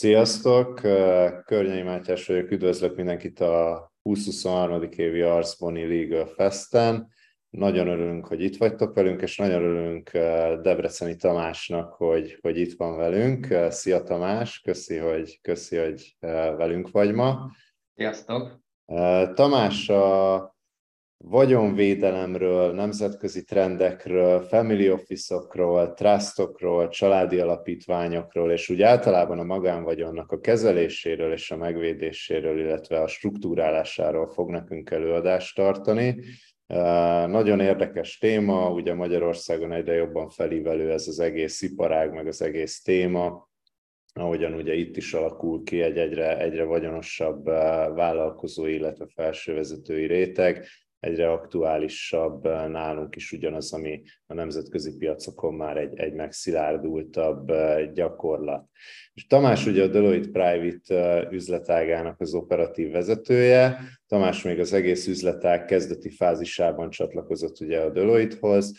Sziasztok! Környei Mátyás vagyok, üdvözlök mindenkit a 2023. évi Arszboni Legal Festen. Nagyon örülünk, hogy itt vagytok velünk, és nagyon örülünk Debreceni Tamásnak, hogy, hogy itt van velünk. Szia Tamás, köszi, hogy, köszi, hogy velünk vagy ma. Sziasztok! Tamás a vagyonvédelemről, nemzetközi trendekről, family office-okról, trustokról, családi alapítványokról, és úgy általában a magánvagyonnak a kezeléséről és a megvédéséről, illetve a struktúrálásáról fog nekünk előadást tartani. Nagyon érdekes téma, ugye Magyarországon egyre jobban felívelő ez az egész iparág, meg az egész téma, ahogyan ugye itt is alakul ki egy egyre, egyre vagyonosabb vállalkozó, illetve felsővezetői réteg, egyre aktuálisabb nálunk is ugyanaz, ami a nemzetközi piacokon már egy, egy megszilárdultabb gyakorlat. És Tamás ugye a Deloitte Private üzletágának az operatív vezetője, Tamás még az egész üzletág kezdeti fázisában csatlakozott ugye a Deloitte-hoz,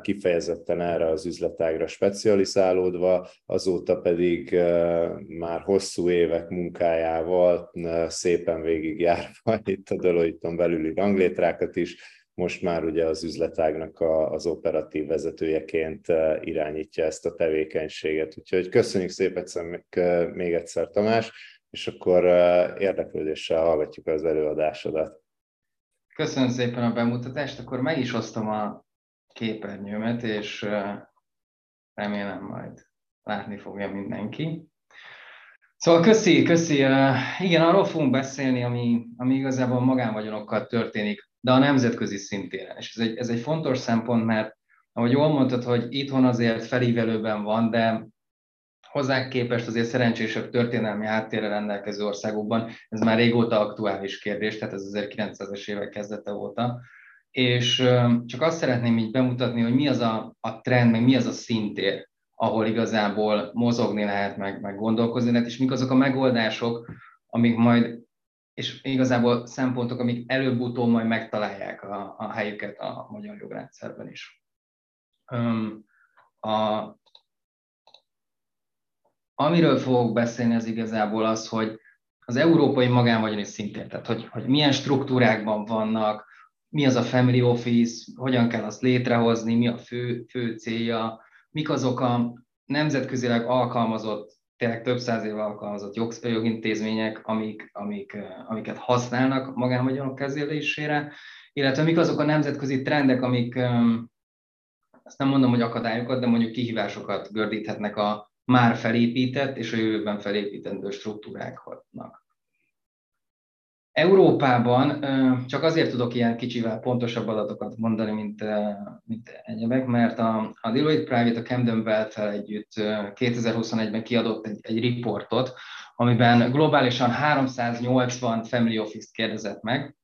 kifejezetten erre az üzletágra specializálódva, azóta pedig már hosszú évek munkájával szépen végigjárva itt a Deloitte-on belüli ranglétrákat is, most már ugye az üzletágnak a, az operatív vezetőjeként irányítja ezt a tevékenységet. Úgyhogy köszönjük szépen még egyszer Tamás, és akkor érdeklődéssel hallgatjuk az előadásodat. Köszönöm szépen a bemutatást, akkor meg is osztom a képernyőmet, és remélem majd látni fogja mindenki. Szóval köszi, köszi. Igen, arról fogunk beszélni, ami, ami igazából magánvagyonokkal történik, de a nemzetközi szintéren. És ez egy, ez egy fontos szempont, mert ahogy jól mondtad, hogy itthon azért felívelőben van, de hozzá képest azért szerencsésebb történelmi háttérre rendelkező országokban ez már régóta aktuális kérdés, tehát ez 1900-es évek kezdete óta. És csak azt szeretném így bemutatni, hogy mi az a, a trend, meg mi az a szintér, ahol igazából mozogni lehet, meg, meg gondolkozni lehet, és mik azok a megoldások, amik majd, és igazából szempontok, amik előbb-utóbb majd megtalálják a, a helyüket a magyar jogrendszerben is. A, amiről fogok beszélni, az igazából az, hogy az európai magánvagyoni szintén, tehát hogy, hogy milyen struktúrákban vannak, mi az a family office, hogyan kell azt létrehozni, mi a fő, fő célja, mik azok a nemzetközileg alkalmazott, tényleg több száz éve alkalmazott jog, jogintézmények, amik, amik, amiket használnak magánvagyonok kezelésére, illetve mik azok a nemzetközi trendek, amik, azt nem mondom, hogy akadályokat, de mondjuk kihívásokat gördíthetnek a már felépített és a jövőben felépítendő struktúráknak. Európában csak azért tudok ilyen kicsivel pontosabb adatokat mondani, mint, mint egyebek, mert a, a Deloitte Private a Camden wealth együtt 2021-ben kiadott egy, egy riportot, amiben globálisan 380 family office-t kérdezett meg,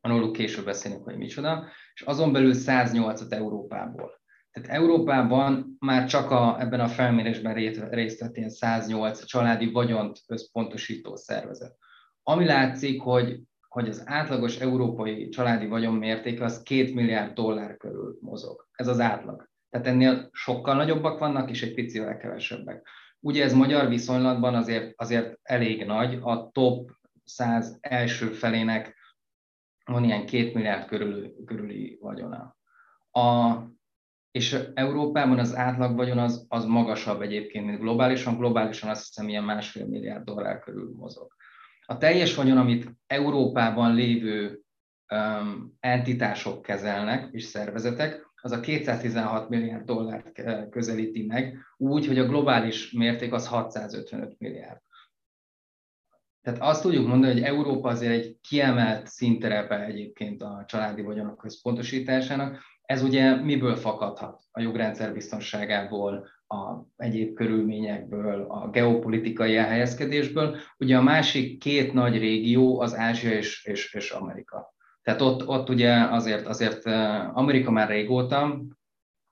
arról később beszélünk, hogy micsoda, és azon belül 108-at Európából. Tehát Európában már csak a, ebben a felmérésben részt vett ilyen 108 családi vagyont összpontosító szervezet. Ami látszik, hogy, hogy az átlagos európai családi vagyon mértéke az 2 milliárd dollár körül mozog. Ez az átlag. Tehát ennél sokkal nagyobbak vannak, és egy picivel kevesebbek. Ugye ez magyar viszonylatban azért, azért elég nagy, a top 100 első felének van ilyen 2 milliárd körül, körüli vagyona. A, és Európában az átlag vagyon az, az magasabb egyébként, mint globálisan. Globálisan azt hiszem ilyen másfél milliárd dollár körül mozog. A teljes vagyon, amit Európában lévő um, entitások kezelnek és szervezetek, az a 216 milliárd dollárt közelíti meg, úgy, hogy a globális mérték az 655 milliárd. Tehát azt tudjuk mondani, hogy Európa azért egy kiemelt szinterepe egyébként a családi vagyonok központosításának. Ez ugye miből fakadhat? A jogrendszer biztonságából, a egyéb körülményekből, a geopolitikai elhelyezkedésből. Ugye a másik két nagy régió az Ázsia és, és, és Amerika. Tehát ott, ott ugye azért, azért eh, Amerika már régóta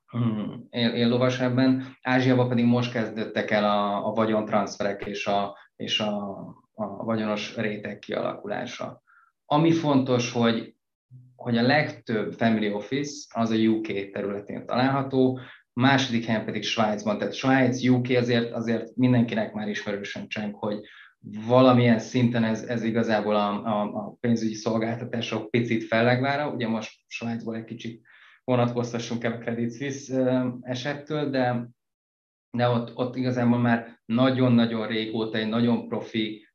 hmm, él, él lovas ebben, Ázsiában pedig most kezdődtek el a, a vagyontranszferek és a, és a, a vagyonos réteg kialakulása. Ami fontos, hogy hogy a legtöbb family office az a UK területén található, második helyen pedig Svájcban. Tehát Svájc, UK azért, azért mindenkinek már ismerősen cseng, hogy valamilyen szinten ez, ez igazából a, a, a pénzügyi szolgáltatások picit fellegvára. Ugye most Svájcból egy kicsit vonatkoztassunk el a Credit Suisse esettől, de, de ott, ott igazából már nagyon-nagyon régóta egy nagyon profi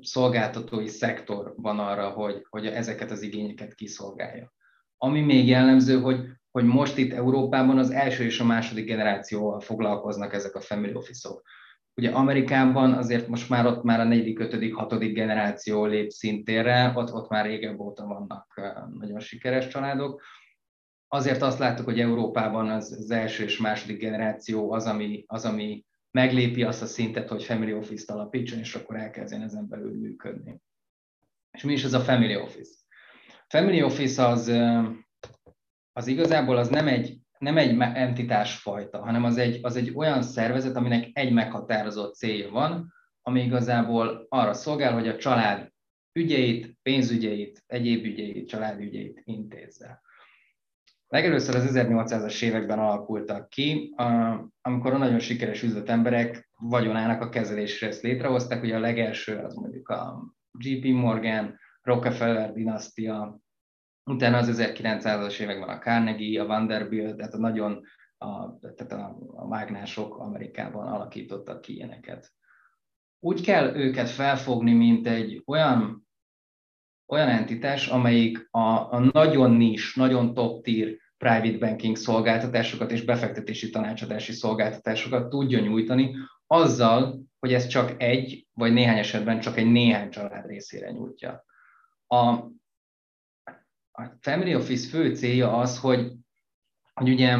szolgáltatói szektor van arra, hogy, hogy ezeket az igényeket kiszolgálja. Ami még jellemző, hogy, hogy most itt Európában az első és a második generációval foglalkoznak ezek a family office-ok. Ugye Amerikában azért most már ott már a negyedik, ötödik, hatodik generáció lép szintérre, ott, ott már régebb óta vannak nagyon sikeres családok. Azért azt láttuk, hogy Európában az, az első és második generáció az, ami, az, ami meglépi azt a szintet, hogy family office-t alapítson, és akkor elkezdjen ezen belül működni. És mi is ez a family office? Family office az, az igazából az nem egy, nem egy entitásfajta, hanem az egy, az egy olyan szervezet, aminek egy meghatározott célja van, ami igazából arra szolgál, hogy a család ügyeit, pénzügyeit, egyéb ügyeit, családügyeit intézze. Legelőször az 1800-as években alakultak ki, amikor a nagyon sikeres üzletemberek vagyonának a kezelésre ezt létrehozták. Ugye a legelső az mondjuk a JP Morgan, Rockefeller dinasztia, utána az 1900-as években a Carnegie, a Vanderbilt, tehát a nagyon a, tehát a, a mágnások Amerikában alakítottak ki ilyeneket. Úgy kell őket felfogni, mint egy olyan olyan entitás, amelyik a, a nagyon nis, nagyon top tier private banking szolgáltatásokat és befektetési tanácsadási szolgáltatásokat tudja nyújtani, azzal, hogy ez csak egy, vagy néhány esetben csak egy néhány család részére nyújtja. A, a Family Office fő célja az, hogy, hogy ugye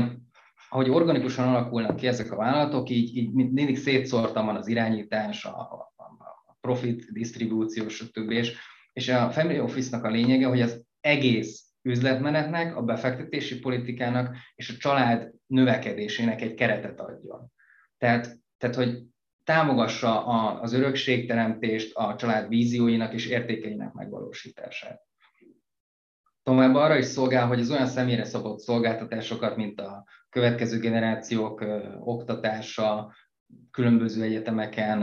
ahogy organikusan alakulnak ki ezek a vállalatok, így, így mindig szétszórtam van az irányítás, a, a, a profit disztribúció, stb. És és a Family Office-nak a lényege, hogy az egész üzletmenetnek, a befektetési politikának és a család növekedésének egy keretet adjon. Tehát, tehát hogy támogassa a, az örökségteremtést, a család vízióinak és értékeinek megvalósítását. Tovább arra is szolgál, hogy az olyan személyre szabott szolgáltatásokat, mint a következő generációk ö, oktatása, különböző egyetemeken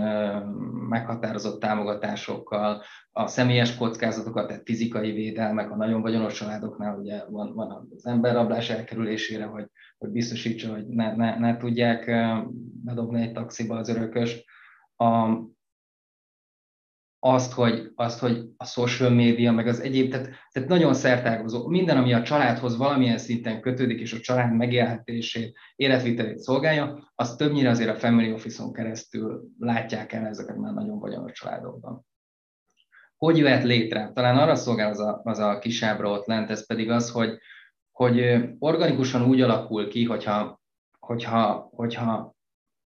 meghatározott támogatásokkal, a személyes kockázatokat, tehát fizikai védelmek, a nagyon vagyonos családoknál ugye van, van az emberrablás elkerülésére, hogy, hogy biztosítsa, hogy ne, ne, ne tudják bedobni egy taxiba az örököst. A, azt, hogy, azt, hogy a social média, meg az egyéb, tehát, tehát nagyon szertágozó. Minden, ami a családhoz valamilyen szinten kötődik, és a család megélhetését, életvitelét szolgálja, az többnyire azért a Family Office-on keresztül látják el ezeket már nagyon vagyonos családokban. Hogy jöhet létre? Talán arra szolgál az a, az a kisábra ott lent, ez pedig az, hogy, hogy organikusan úgy alakul ki, hogyha, hogyha, hogyha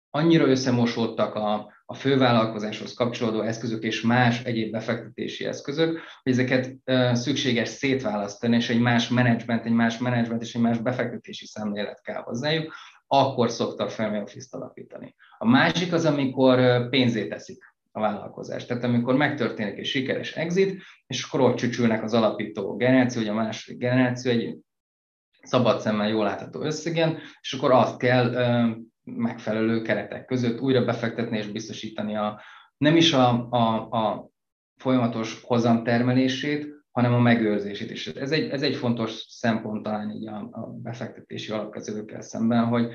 annyira összemosódtak a, a fővállalkozáshoz kapcsolódó eszközök és más egyéb befektetési eszközök, hogy ezeket szükséges szétválasztani, és egy más menedzsment, egy más menedzsment és egy más befektetési szemlélet kell hozzájuk, akkor szoktak Family Office-t alapítani. A másik az, amikor pénzét teszik a vállalkozás. Tehát amikor megtörténik egy sikeres exit, és akkor ott csücsülnek az alapító generáció, vagy a második generáció egy szabad szemmel jól látható összegen, és akkor azt kell megfelelő keretek között újra befektetni és biztosítani a, nem is a, a, a folyamatos hozamtermelését, hanem a megőrzését is. Ez egy, ez egy fontos szempont talán így a, a befektetési alapkezelőkkel szemben, hogy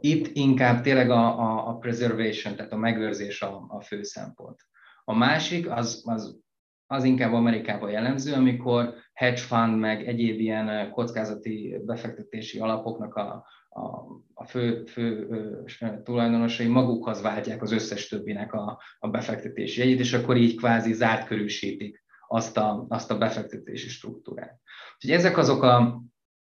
itt inkább tényleg a, a, a preservation, tehát a megőrzés a, a fő szempont. A másik az, az, az inkább Amerikában jellemző, amikor hedge fund meg egyéb ilyen kockázati befektetési alapoknak a, a, a fő, fő tulajdonosai magukhoz váltják az összes többinek a, a befektetési jegyét, és akkor így kvázi zárt körülsítik azt a, azt a befektetési struktúrát. Úgyhogy ezek azok a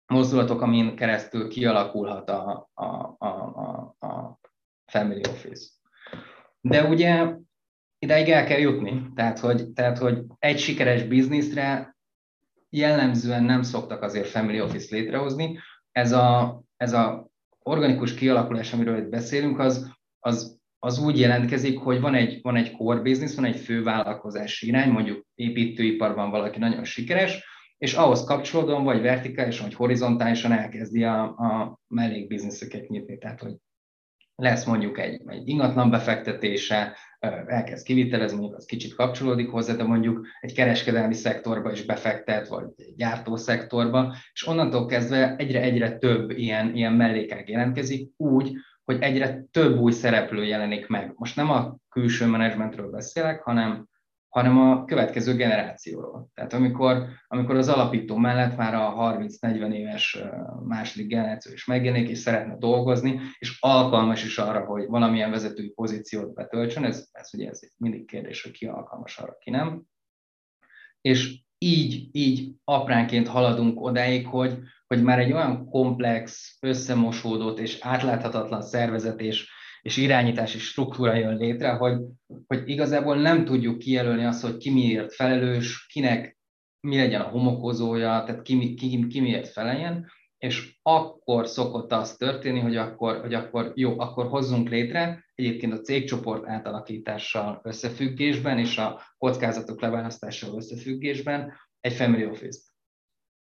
mozdulatok, amin keresztül kialakulhat a, a, a, a, a family office. De ugye ideig el kell jutni, tehát hogy, tehát, hogy egy sikeres bizniszre jellemzően nem szoktak azért family office létrehozni. Ez a, ez a organikus kialakulás, amiről itt beszélünk, az, az, az úgy jelentkezik, hogy van egy, van egy core business, van egy fő vállalkozási irány, mondjuk építőiparban valaki nagyon sikeres, és ahhoz kapcsolódóan vagy vertikálisan, vagy horizontálisan elkezdi a, a mellékbizniszeket nyitni. Tehát, hogy lesz mondjuk egy, egy ingatlan befektetése, elkezd kivitelezni, mondjuk az kicsit kapcsolódik hozzá, de mondjuk egy kereskedelmi szektorba is befektet, vagy egy gyártószektorba, és onnantól kezdve egyre-egyre több ilyen, ilyen mellékák jelentkezik, úgy, hogy egyre több új szereplő jelenik meg. Most nem a külső menedzsmentről beszélek, hanem hanem a következő generációról. Tehát amikor, amikor az alapító mellett már a 30-40 éves második generáció is megjelenik, és szeretne dolgozni, és alkalmas is arra, hogy valamilyen vezetői pozíciót betöltsön, ez, ez ugye ez mindig kérdés, hogy ki alkalmas arra, ki nem. És így, így apránként haladunk odáig, hogy, hogy már egy olyan komplex, összemosódott és átláthatatlan szervezet és és irányítási struktúra jön létre, hogy, hogy igazából nem tudjuk kijelölni azt, hogy ki miért felelős, kinek mi legyen a homokozója, tehát ki, ki, ki miért feleljen, és akkor szokott az történni, hogy akkor, hogy akkor jó, akkor hozzunk létre, egyébként a cégcsoport átalakítással összefüggésben és a kockázatok leválasztással összefüggésben egy family office-t.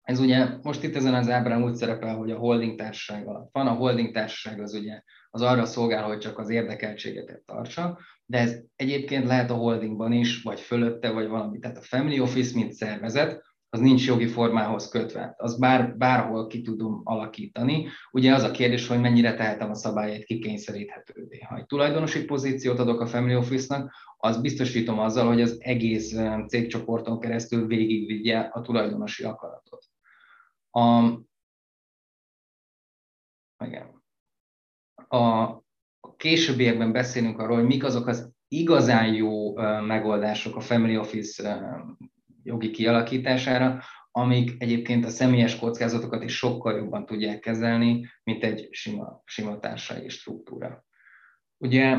Ez ugye most itt ezen az ábrán úgy szerepel, hogy a holding társaság alatt van. A holding társaság az ugye az arra szolgál, hogy csak az érdekeltségeket tartsa, de ez egyébként lehet a holdingban is, vagy fölötte, vagy valami. Tehát a family office, mint szervezet, az nincs jogi formához kötve. Az bár, bárhol ki tudom alakítani. Ugye az a kérdés, hogy mennyire tehetem a szabályait kikényszeríthetővé. Ha egy tulajdonosi pozíciót adok a family office-nak, az biztosítom azzal, hogy az egész cégcsoporton keresztül végigvigye a tulajdonosi akaratot. A, igen. A, későbbiekben beszélünk arról, hogy mik azok az igazán jó megoldások a Family Office jogi kialakítására, amik egyébként a személyes kockázatokat is sokkal jobban tudják kezelni, mint egy sima, sima társasági struktúra. Ugye,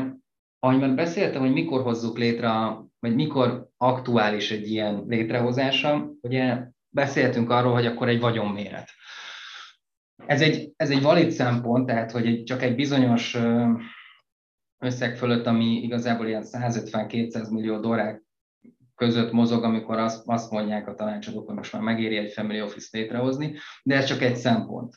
ahogy már beszéltem, hogy mikor hozzuk létre, vagy mikor aktuális egy ilyen létrehozása, ugye beszéltünk arról, hogy akkor egy vagyonméret. Ez egy, ez egy valid szempont, tehát hogy csak egy bizonyos összeg fölött, ami igazából ilyen 150-200 millió dollár között mozog, amikor azt, azt mondják a tanácsadók, hogy most már megéri egy family office létrehozni, de ez csak egy szempont.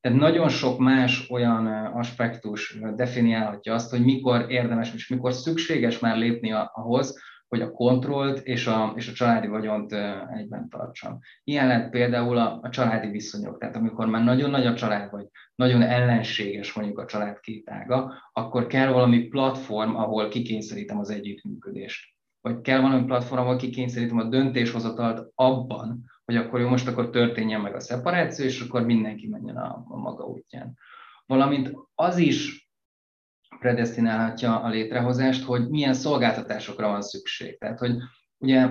Tehát nagyon sok más olyan aspektus definiálhatja azt, hogy mikor érdemes és mikor szükséges már lépni ahhoz, hogy a kontrollt és a, és a családi vagyont egyben tartsam. Ilyen lehet például a, a családi viszonyok, tehát amikor már nagyon nagy a család, vagy nagyon ellenséges mondjuk a család két ága, akkor kell valami platform, ahol kikényszerítem az együttműködést. Vagy kell valami platform, ahol kikényszerítem a döntéshozatalt abban, hogy akkor jó, most akkor történjen meg a szeparáció, és akkor mindenki menjen a, a maga útján. Valamint az is predestinálhatja a létrehozást, hogy milyen szolgáltatásokra van szükség. Tehát, hogy ugye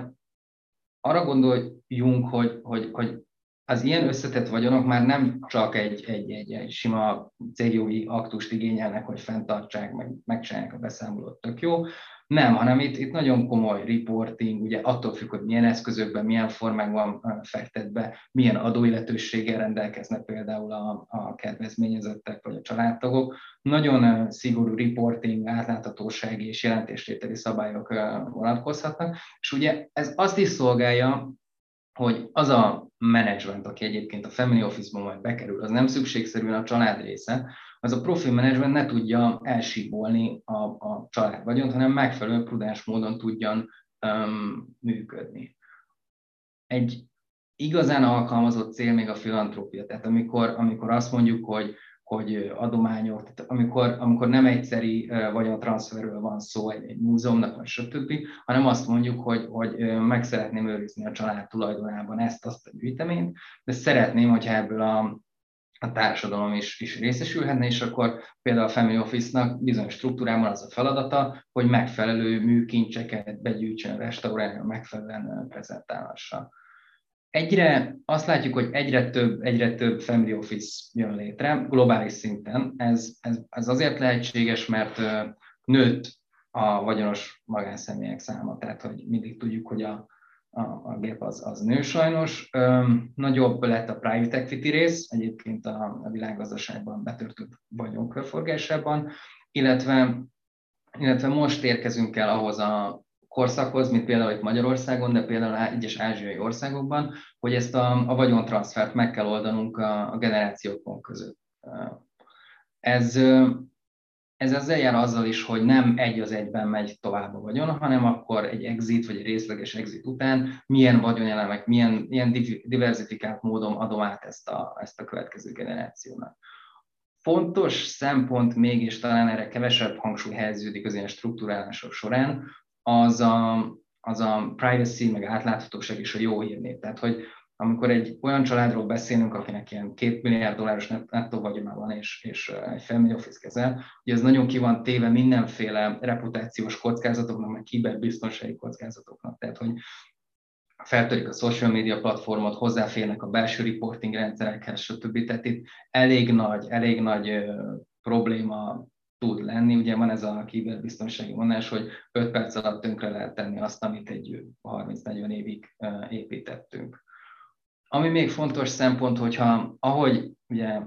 arra gondoljunk, hogy, hogy, hogy az ilyen összetett vagyonok már nem csak egy, egy, egy, egy sima cégjogi aktust igényelnek, hogy fenntartsák, meg megcsinálják a beszámolót, tök jó, nem, hanem itt, itt nagyon komoly reporting, ugye attól függ, hogy milyen eszközökben, milyen formákban fektetve, milyen adóilletőséggel rendelkeznek például a, a kedvezményezettek vagy a családtagok. Nagyon szigorú reporting, átláthatósági és jelentéstételi szabályok vonatkozhatnak, és ugye ez azt is szolgálja, hogy az a menedzsment, aki egyébként a Family Office-ban majd bekerül, az nem szükségszerűen a család része, az a profi menedzsment ne tudja elsíbolni a, a család vagyont, hanem megfelelő prudens módon tudjon um, működni. Egy igazán alkalmazott cél még a filantrópia, tehát amikor, amikor azt mondjuk, hogy hogy adományok, tehát amikor, amikor nem egyszeri vagyontranszferről van szó egy, egy múzeumnak, vagy stb., hanem azt mondjuk, hogy, hogy meg szeretném őrizni a család tulajdonában ezt, azt a gyűjteményt, de szeretném, hogyha ebből a, a társadalom is, is részesülhetne, és akkor például a Family Office-nak bizonyos struktúrában az a feladata, hogy megfelelő műkincseket begyűjtsön, restauráljon, megfelelően prezentálhassa. Egyre azt látjuk, hogy egyre több, egyre több family office jön létre globális szinten. Ez, ez, ez azért lehetséges, mert nőtt a vagyonos magánszemélyek száma, tehát hogy mindig tudjuk, hogy a, a, a gép az, az nő sajnos. Nagyobb lett a private equity rész, egyébként a, a világgazdaságban betörtött vagyonkörforgásában, illetve, illetve most érkezünk el ahhoz a korszakhoz, mint például itt Magyarországon, de például egyes ázsiai országokban, hogy ezt a, a vagyontranszfert meg kell oldanunk a, a generációkon között. Ez, ez ezzel jár azzal is, hogy nem egy az egyben megy tovább a vagyon, hanem akkor egy exit vagy egy részleges exit után milyen vagyonelemek, milyen, milyen diversifikált módon adom át ezt a, ezt a következő generációnak. Fontos szempont még, és talán erre kevesebb hangsúly helyeződik az ilyen struktúrálások során, az a, az a privacy, meg átláthatóság és a jó hírnév. Tehát, hogy amikor egy olyan családról beszélünk, akinek ilyen két milliárd dolláros nettó vagyona van, és, és egy family office kezel, hogy ez nagyon ki van téve mindenféle reputációs kockázatoknak, meg kiberbiztonsági kockázatoknak. Tehát, hogy feltörik a social media platformot, hozzáférnek a belső reporting rendszerekhez, stb. Tehát itt elég nagy, elég nagy probléma tud lenni. Ugye van ez a kiberbiztonsági mondás, hogy 5 perc alatt tönkre lehet tenni azt, amit egy 30-40 évig építettünk. Ami még fontos szempont, hogyha ahogy ugye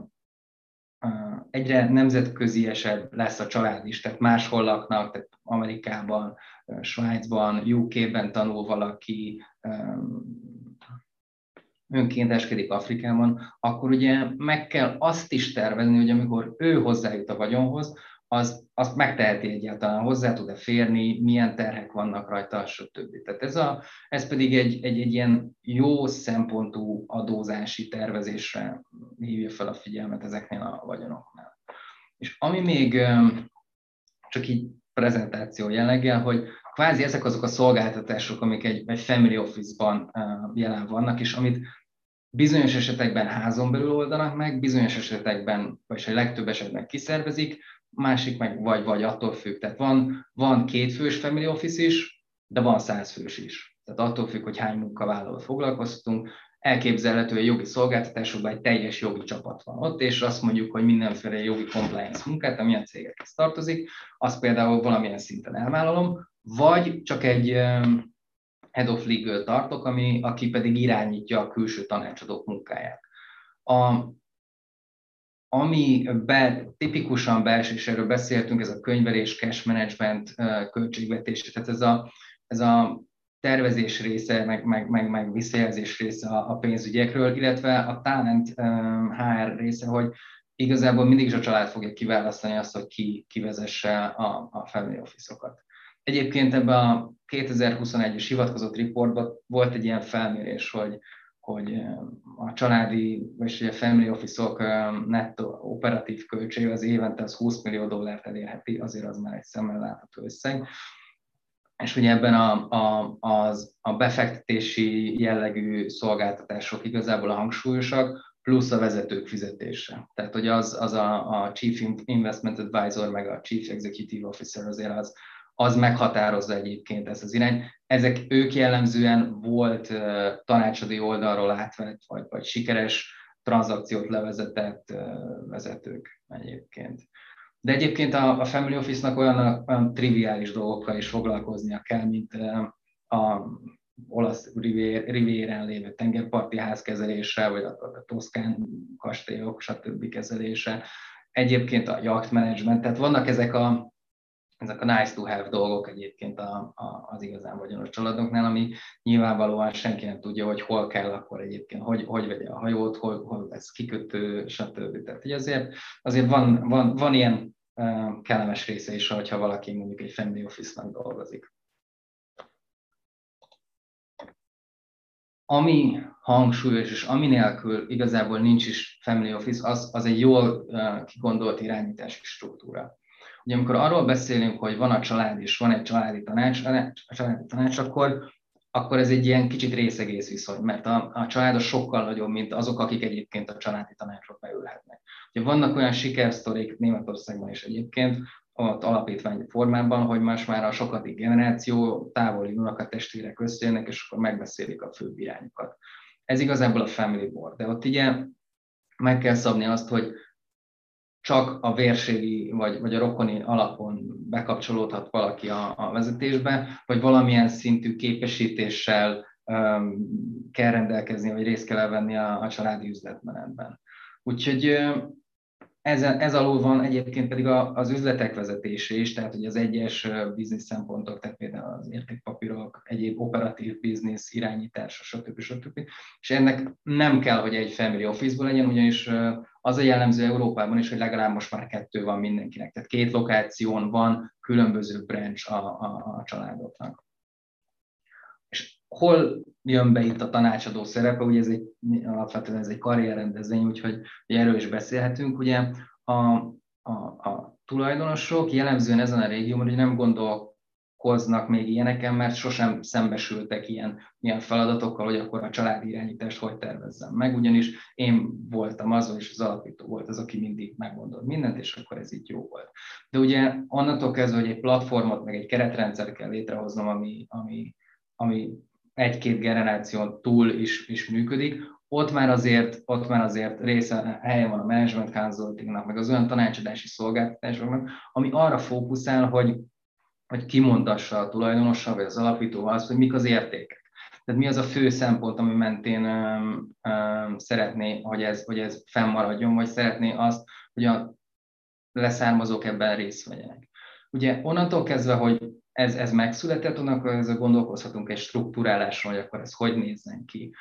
egyre nemzetköziesebb lesz a család is, tehát máshol laknak, tehát Amerikában, Svájcban, UK-ben tanul valaki, önkénteskedik Afrikában, akkor ugye meg kell azt is tervezni, hogy amikor ő hozzájut a vagyonhoz, az, azt megteheti egyáltalán, hozzá tud-e férni, milyen terhek vannak rajta, stb. Tehát ez, a, ez pedig egy, egy, egy ilyen jó szempontú adózási tervezésre hívja fel a figyelmet ezeknél a vagyonoknál. És ami még csak így prezentáció jelleggel, hogy kvázi ezek azok a szolgáltatások, amik egy, egy family office-ban jelen vannak, és amit bizonyos esetekben házon belül oldanak meg, bizonyos esetekben, vagy a legtöbb esetben kiszervezik, másik meg vagy-vagy attól függ. Tehát van, van két fős family office is, de van száz fős is. Tehát attól függ, hogy hány munkavállalóval foglalkoztunk, elképzelhető, hogy jogi szolgáltatásokban egy teljes jogi csapat van ott, és azt mondjuk, hogy mindenféle jogi compliance munkát, ami a cégekhez tartozik, azt például valamilyen szinten elvállalom, vagy csak egy head of legal tartok, ami, aki pedig irányítja a külső tanácsadók munkáját. A, ami be, tipikusan belső, és erről beszéltünk, ez a könyvelés, cash management költségvetés, tehát ez a, ez a tervezés része, meg, meg, meg, meg visszajelzés része a, a pénzügyekről, illetve a talent HR része, hogy igazából mindig is a család fogja kiválasztani azt, hogy ki kivezesse a, a family office-okat. Egyébként ebben a 2021-es hivatkozott riportban volt egy ilyen felmérés, hogy hogy a családi, vagy a family office-ok nettó operatív költség az évente az 20 millió dollárt elérheti, azért az már egy szemmel látható összeg. És ugye ebben a, a, az, a befektetési jellegű szolgáltatások igazából a hangsúlyosak, plusz a vezetők fizetése. Tehát, hogy az, az a, a Chief Investment Advisor, meg a Chief Executive Officer azért az, az meghatározza egyébként ezt az irány. Ezek ők jellemzően volt tanácsadói oldalról átvett, vagy, vagy sikeres tranzakciót levezetett vezetők egyébként. De egyébként a, a Family Office-nak olyan, olyan triviális dolgokkal is foglalkoznia kell, mint a olasz rivéren lévő tengerparti ház kezelése, vagy a, a toszkán kastélyok, stb. kezelése. Egyébként a yacht management, tehát vannak ezek a, ezek a nice to have dolgok egyébként a, a, az igazán vagyonos családoknál, ami nyilvánvalóan senki nem tudja, hogy hol kell akkor egyébként, hogy, hogy vegye a hajót, hol, hol lesz kikötő, stb. Tehát hogy azért, azért van, van, van ilyen kellemes része is, hogyha valaki mondjuk egy family office-nak dolgozik. Ami hangsúlyos, és ami nélkül igazából nincs is family office, az, az egy jól uh, kigondolt irányítási struktúra. Ugye amikor arról beszélünk, hogy van a család és van egy családi tanács, a családi tanács akkor, akkor ez egy ilyen kicsit részegész viszony, mert a, a család az sokkal nagyobb, mint azok, akik egyébként a családi tanácsok beülhetnek. Ugye vannak olyan sikersztorik Németországban is egyébként, ott alapítvány formában, hogy más már a sokadik generáció távoli unokat testvérek összejönnek, és akkor megbeszélik a fő irányokat. Ez igazából a family board, de ott ugye meg kell szabni azt, hogy csak a vérségi vagy, vagy a rokoni alapon bekapcsolódhat valaki a, a vezetésbe, vagy valamilyen szintű képesítéssel um, kell rendelkezni, vagy részt kell venni a, a családi üzletmenetben. Úgyhogy ez, ez alul van egyébként pedig az üzletek vezetése is, tehát hogy az egyes biznisz szempontok, tehát például az értékpapírok, egyéb operatív biznisz, irányítása, stb. stb. És ennek nem kell, hogy egy family office-ból legyen, ugyanis az a jellemző Európában is, hogy legalább most már kettő van mindenkinek. Tehát két lokáción van különböző branch a, a, a családoknak. És hol jön be itt a tanácsadó szerepe, ugye ez egy, alapvetően ez egy karrierrendezvény, úgyhogy erről is beszélhetünk. Ugye a, a, a tulajdonosok jellemzően ezen a régióban hogy nem gondolkoznak még ilyeneken, mert sosem szembesültek ilyen, ilyen feladatokkal, hogy akkor a családi irányítást hogy tervezzem meg, ugyanis én voltam az, és az alapító volt az, aki mindig megmondott mindent, és akkor ez így jó volt. De ugye onnantól kezdve, hogy egy platformot, meg egy keretrendszer kell létrehoznom, ami, ami, ami egy-két generáción túl is, is működik, ott már azért, ott már azért része, helye van a management consultingnak, meg az olyan tanácsadási szolgáltatásoknak, ami arra fókuszál, hogy, hogy kimondassa a tulajdonossal, vagy az alapítóval azt, hogy mik az értékek. Tehát mi az a fő szempont, ami mentén um, um, szeretné, hogy ez, hogy ez fennmaradjon, vagy szeretné azt, hogy a leszármazók ebben részt vegyenek. Ugye onnantól kezdve, hogy ez, ez megszületett, akkor ezzel gondolkozhatunk egy struktúráláson, hogy akkor ez hogy nézzen ki.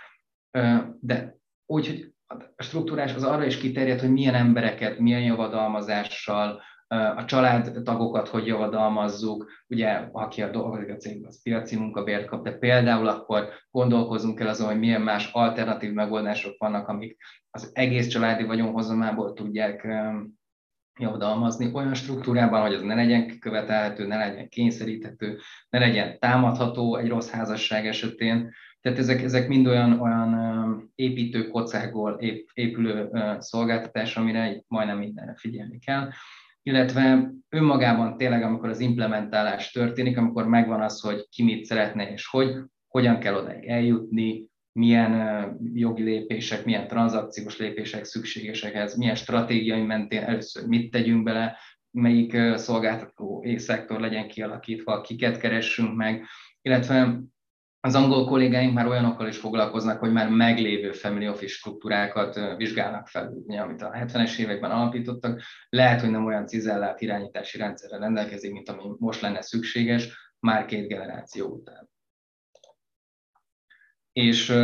De úgy, hogy a struktúrás az arra is kiterjed, hogy milyen embereket, milyen javadalmazással, a családtagokat hogy javadalmazzuk, ugye aki a dolgozik a cégben, az piaci munkabért kap, de például akkor gondolkozunk el azon, hogy milyen más alternatív megoldások vannak, amik az egész családi vagyonhozamából tudják javadalmazni olyan struktúrában, hogy az ne legyen követelhető, ne legyen kényszeríthető, ne legyen támadható egy rossz házasság esetén. Tehát ezek, ezek mind olyan, olyan építő kocákból épülő szolgáltatás, amire majdnem mindenre figyelni kell. Illetve önmagában tényleg, amikor az implementálás történik, amikor megvan az, hogy ki mit szeretne és hogy, hogyan kell odáig eljutni, milyen jogi lépések, milyen tranzakciós lépések szükségesek ez, milyen stratégiai mentén először mit tegyünk bele, melyik szolgáltató szektor legyen kialakítva, kiket keressünk meg, illetve az angol kollégáink már olyanokkal is foglalkoznak, hogy már meglévő family office struktúrákat vizsgálnak fel, ugye, amit a 70-es években alapítottak. Lehet, hogy nem olyan cizellált irányítási rendszerre rendelkezik, mint ami most lenne szükséges, már két generáció után és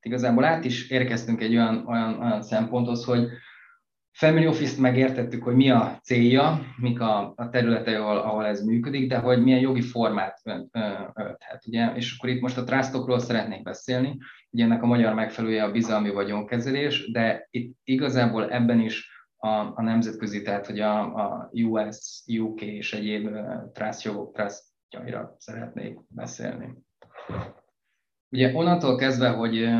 igazából át is érkeztünk egy olyan, olyan, olyan szemponthoz, hogy Family Office-t megértettük, hogy mi a célja, mik a, a területei, ahol, ahol ez működik, de hogy milyen jogi formát ölthet. Ugye? És akkor itt most a trustokról szeretnék beszélni. Ugye ennek a magyar megfelelője a bizalmi vagyonkezelés, de itt igazából ebben is a, a nemzetközi, tehát hogy a, a US, UK és egyéb trust jogok trustjaira szeretnék beszélni. Ugye onnantól kezdve, hogy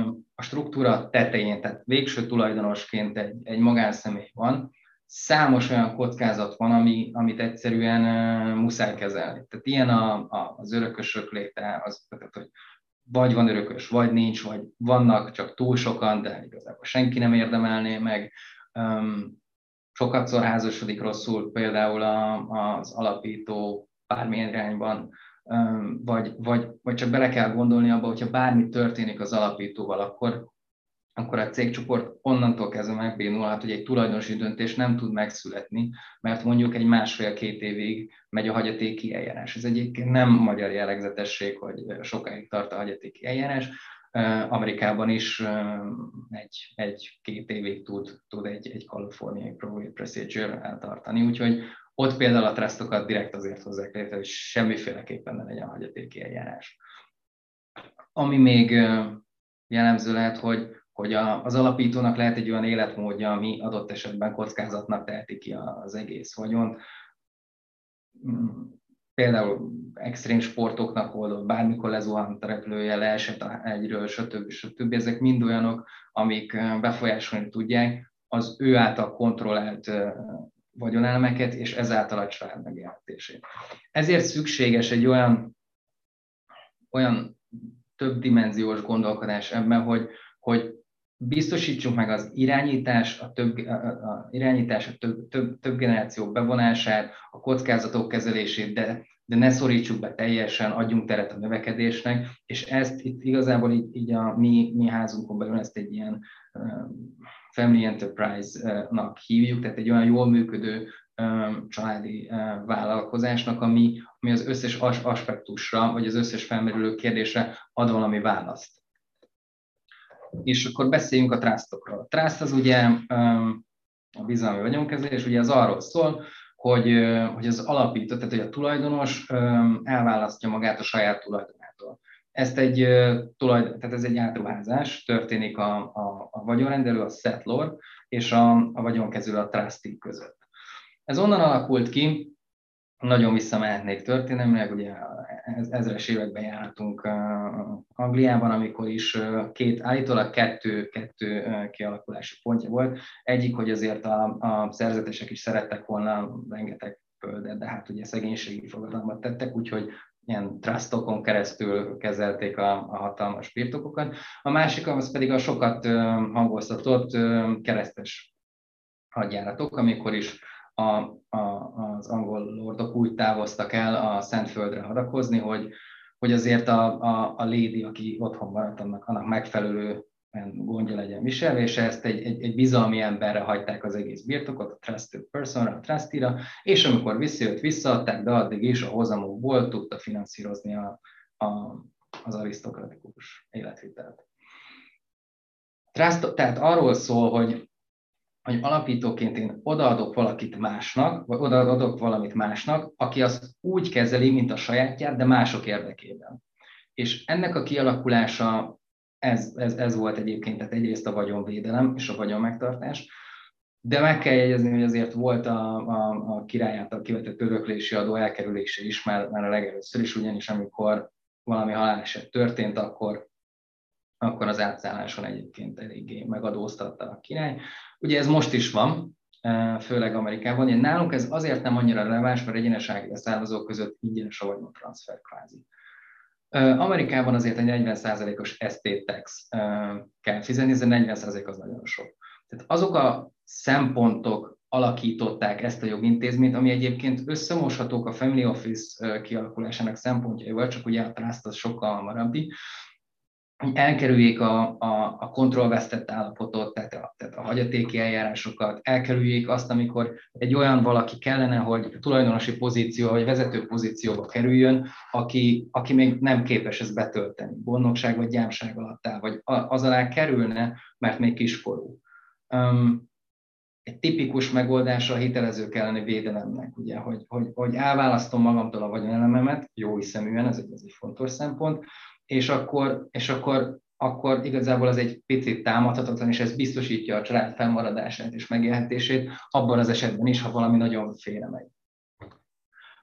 a struktúra tetején, tehát végső tulajdonosként egy, egy magánszemély van, számos olyan kockázat van, ami, amit egyszerűen uh, muszáj kezelni. Tehát ilyen a, a, az örökösök léte, az, tehát, hogy vagy van örökös, vagy nincs, vagy vannak csak túl sokan, de igazából senki nem érdemelné meg. Um, sokatszor házasodik rosszul például a, az alapító bármilyen irányban, vagy, vagy, vagy csak bele kell gondolni abba, hogyha bármi történik az alapítóval, akkor, akkor a cégcsoport onnantól kezdve megbénulhat, hogy egy tulajdonosi döntés nem tud megszületni, mert mondjuk egy másfél-két évig megy a hagyatéki eljárás. Ez egyébként nem magyar jellegzetesség, hogy sokáig tart a hagyatéki eljárás. Amerikában is egy, egy-két évig tud, tud egy, egy kaliforniai probate procedure eltartani, úgyhogy ott például a trustokat direkt azért hozzák létre, hogy semmiféleképpen ne legyen hagyatéki eljárás. Ami még jellemző lehet, hogy, hogy az alapítónak lehet egy olyan életmódja, ami adott esetben kockázatnak teheti ki az egész vagyont. Mm, például extrém sportoknak oldott, bármikor lezuhant a repülője, leesett egyről, stb. stb. Ezek mind olyanok, amik befolyásolni tudják az ő által kontrollált vagyonelmeket, és ezáltal a család megélhetését. Ezért szükséges egy olyan, olyan többdimenziós gondolkodás ebben, hogy, hogy biztosítsuk meg az irányítás, a több, a, a irányítás, a több, több, több generáció bevonását, a kockázatok kezelését, de, de ne szorítsuk be teljesen, adjunk teret a növekedésnek, és ezt itt igazából így, így a mi, mi házunkon belül ezt egy ilyen Family Enterprise-nak hívjuk, tehát egy olyan jól működő családi vállalkozásnak, ami, ami az összes aspektusra, vagy az összes felmerülő kérdésre ad valami választ. És akkor beszéljünk a trustokról. A trust az ugye a bizalmi vagyonkezelés, ugye az arról szól, hogy, hogy az alapító, tehát hogy a tulajdonos elválasztja magát a saját tulajdonától. Ezt egy tulajdon, tehát ez egy átruházás, történik a, a, a vagyonrendelő, a settlor, és a, a vagyonkezelő a trustee között. Ez onnan alakult ki, nagyon visszamehetnék történelmileg, ugye ezres években jártunk Angliában, amikor is két, állítólag kettő, kettő kialakulási pontja volt. Egyik, hogy azért a, a szerzetesek is szerettek volna rengeteg földet, de hát ugye szegénységi fogadalmat tettek, úgyhogy ilyen trustokon keresztül kezelték a, a hatalmas birtokokat. A másik az pedig a sokat hangoztatott keresztes hadjáratok, amikor is a, a, az angol lordok úgy távoztak el a Szentföldre hadakozni, hogy, hogy azért a, a, a lady, aki otthon maradt, annak, annak megfelelő gondja legyen viselve, és ezt egy, egy, egy bizalmi emberre hagyták az egész birtokot, a trusted person a trustira, és amikor visszajött, visszaadták, de addig is a hozamokból tudta finanszírozni a, a, az arisztokratikus életvitelt. Trust, tehát arról szól, hogy hogy alapítóként én odaadok valakit másnak, vagy odaadok valamit másnak, aki azt úgy kezeli, mint a sajátját, de mások érdekében. És ennek a kialakulása, ez, ez, ez volt egyébként, tehát egyrészt a vagyonvédelem és a vagyonmegtartás, de meg kell jegyezni, hogy azért volt a, a, a király által kivetett öröklési adó elkerülése is már, már a legelőször is, ugyanis amikor valami haláleset történt, akkor akkor az átszálláson egyébként eléggé megadóztatta a király. Ugye ez most is van, e, főleg Amerikában. Ugye nálunk ez azért nem annyira releváns, mert egyenesági származók között ingyenes a vagyontranszfer kvázi. Amerikában azért egy 40%-os estate tax kell fizetni, ez a 40% az nagyon sok. Tehát azok a szempontok alakították ezt a jogintézményt, ami egyébként összemoshatók a Family Office kialakulásának szempontjaival, csak ugye a trust az sokkal hamarabbi, elkerüljék a, a, a kontrollvesztett állapotot, tehát a, tehát a hagyatéki eljárásokat, elkerüljék azt, amikor egy olyan valaki kellene, hogy tulajdonosi pozíció vagy vezető pozícióba kerüljön, aki, aki még nem képes ezt betölteni, gondnokság vagy gyámság alatt áll, vagy az alá kerülne, mert még kiskorú. Um, egy tipikus megoldás a hitelezők elleni védelemnek, ugye, hogy, hogy, hogy elválasztom magamtól a vagyonelememet, jó hiszeműen, ez egy, ez egy fontos szempont, és akkor, és akkor, akkor igazából az egy picit támadhatatlan, és ez biztosítja a család felmaradását és megélhetését, abban az esetben is, ha valami nagyon félre megy.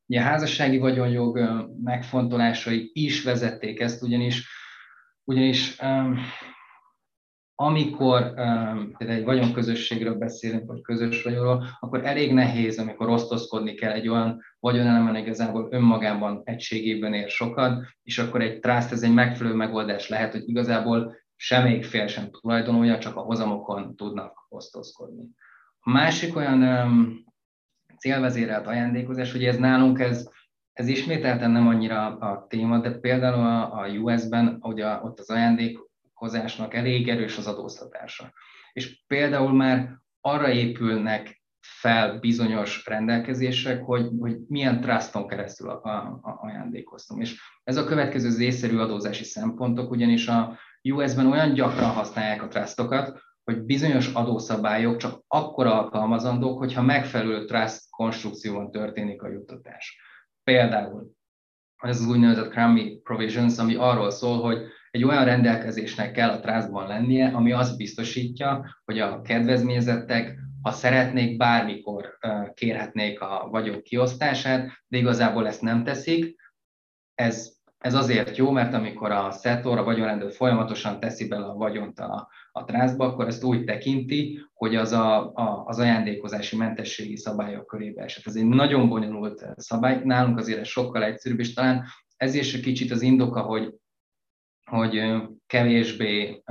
Ugye a házassági vagyonjog megfontolásai is vezették ezt, ugyanis, ugyanis amikor egy vagyonközösségről beszélünk, vagy közös vagyonról, akkor elég nehéz, amikor osztozkodni kell egy olyan vagyonelemen igazából önmagában egységében ér sokat, és akkor egy trust, ez egy megfelelő megoldás lehet, hogy igazából semmelyik fél sem tulajdonolja, csak a hozamokon tudnak osztozkodni. A másik olyan um, célvezérelt ajándékozás, hogy ez nálunk ez, ez ismételten nem annyira a téma, de például a, a US-ben, ugye ott az ajándék vállalkozásnak elég erős az adóztatása. És például már arra épülnek fel bizonyos rendelkezések, hogy, hogy milyen truston keresztül a, a, a ajándékoztunk. És ez a következő az adózási szempontok, ugyanis a US-ben olyan gyakran használják a trustokat, hogy bizonyos adószabályok csak akkor alkalmazandók, hogyha megfelelő trust konstrukcióban történik a juttatás. Például ez az úgynevezett Crummy Provisions, ami arról szól, hogy egy olyan rendelkezésnek kell a trustban lennie, ami azt biztosítja, hogy a kedvezményezettek, ha szeretnék, bármikor kérhetnék a vagyon kiosztását, de igazából ezt nem teszik. Ez, ez azért jó, mert amikor a szetor, a vagyonrendőr folyamatosan teszi bele a vagyont a, a trászba, akkor ezt úgy tekinti, hogy az a, a, az ajándékozási mentességi szabályok körébe esett. Ez egy nagyon bonyolult szabály, nálunk azért ez sokkal egyszerűbb, és talán ez is egy kicsit az indoka, hogy hogy kevésbé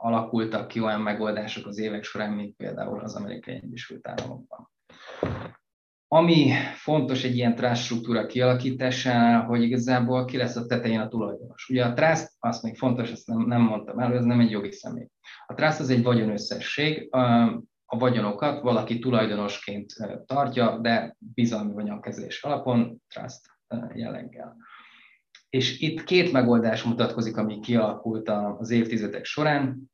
alakultak ki olyan megoldások az évek során, mint például az amerikai Egyesült Államokban. Ami fontos egy ilyen trust struktúra kialakításánál, hogy igazából ki lesz a tetején a tulajdonos. Ugye a trust, azt még fontos, ezt nem, nem mondtam el, ez nem egy jogi személy. A trust az egy vagyonösszesség, a vagyonokat valaki tulajdonosként tartja, de bizalmi vagyonkezelés alapon, trust jelleggel. És itt két megoldás mutatkozik, ami kialakult az évtizedek során.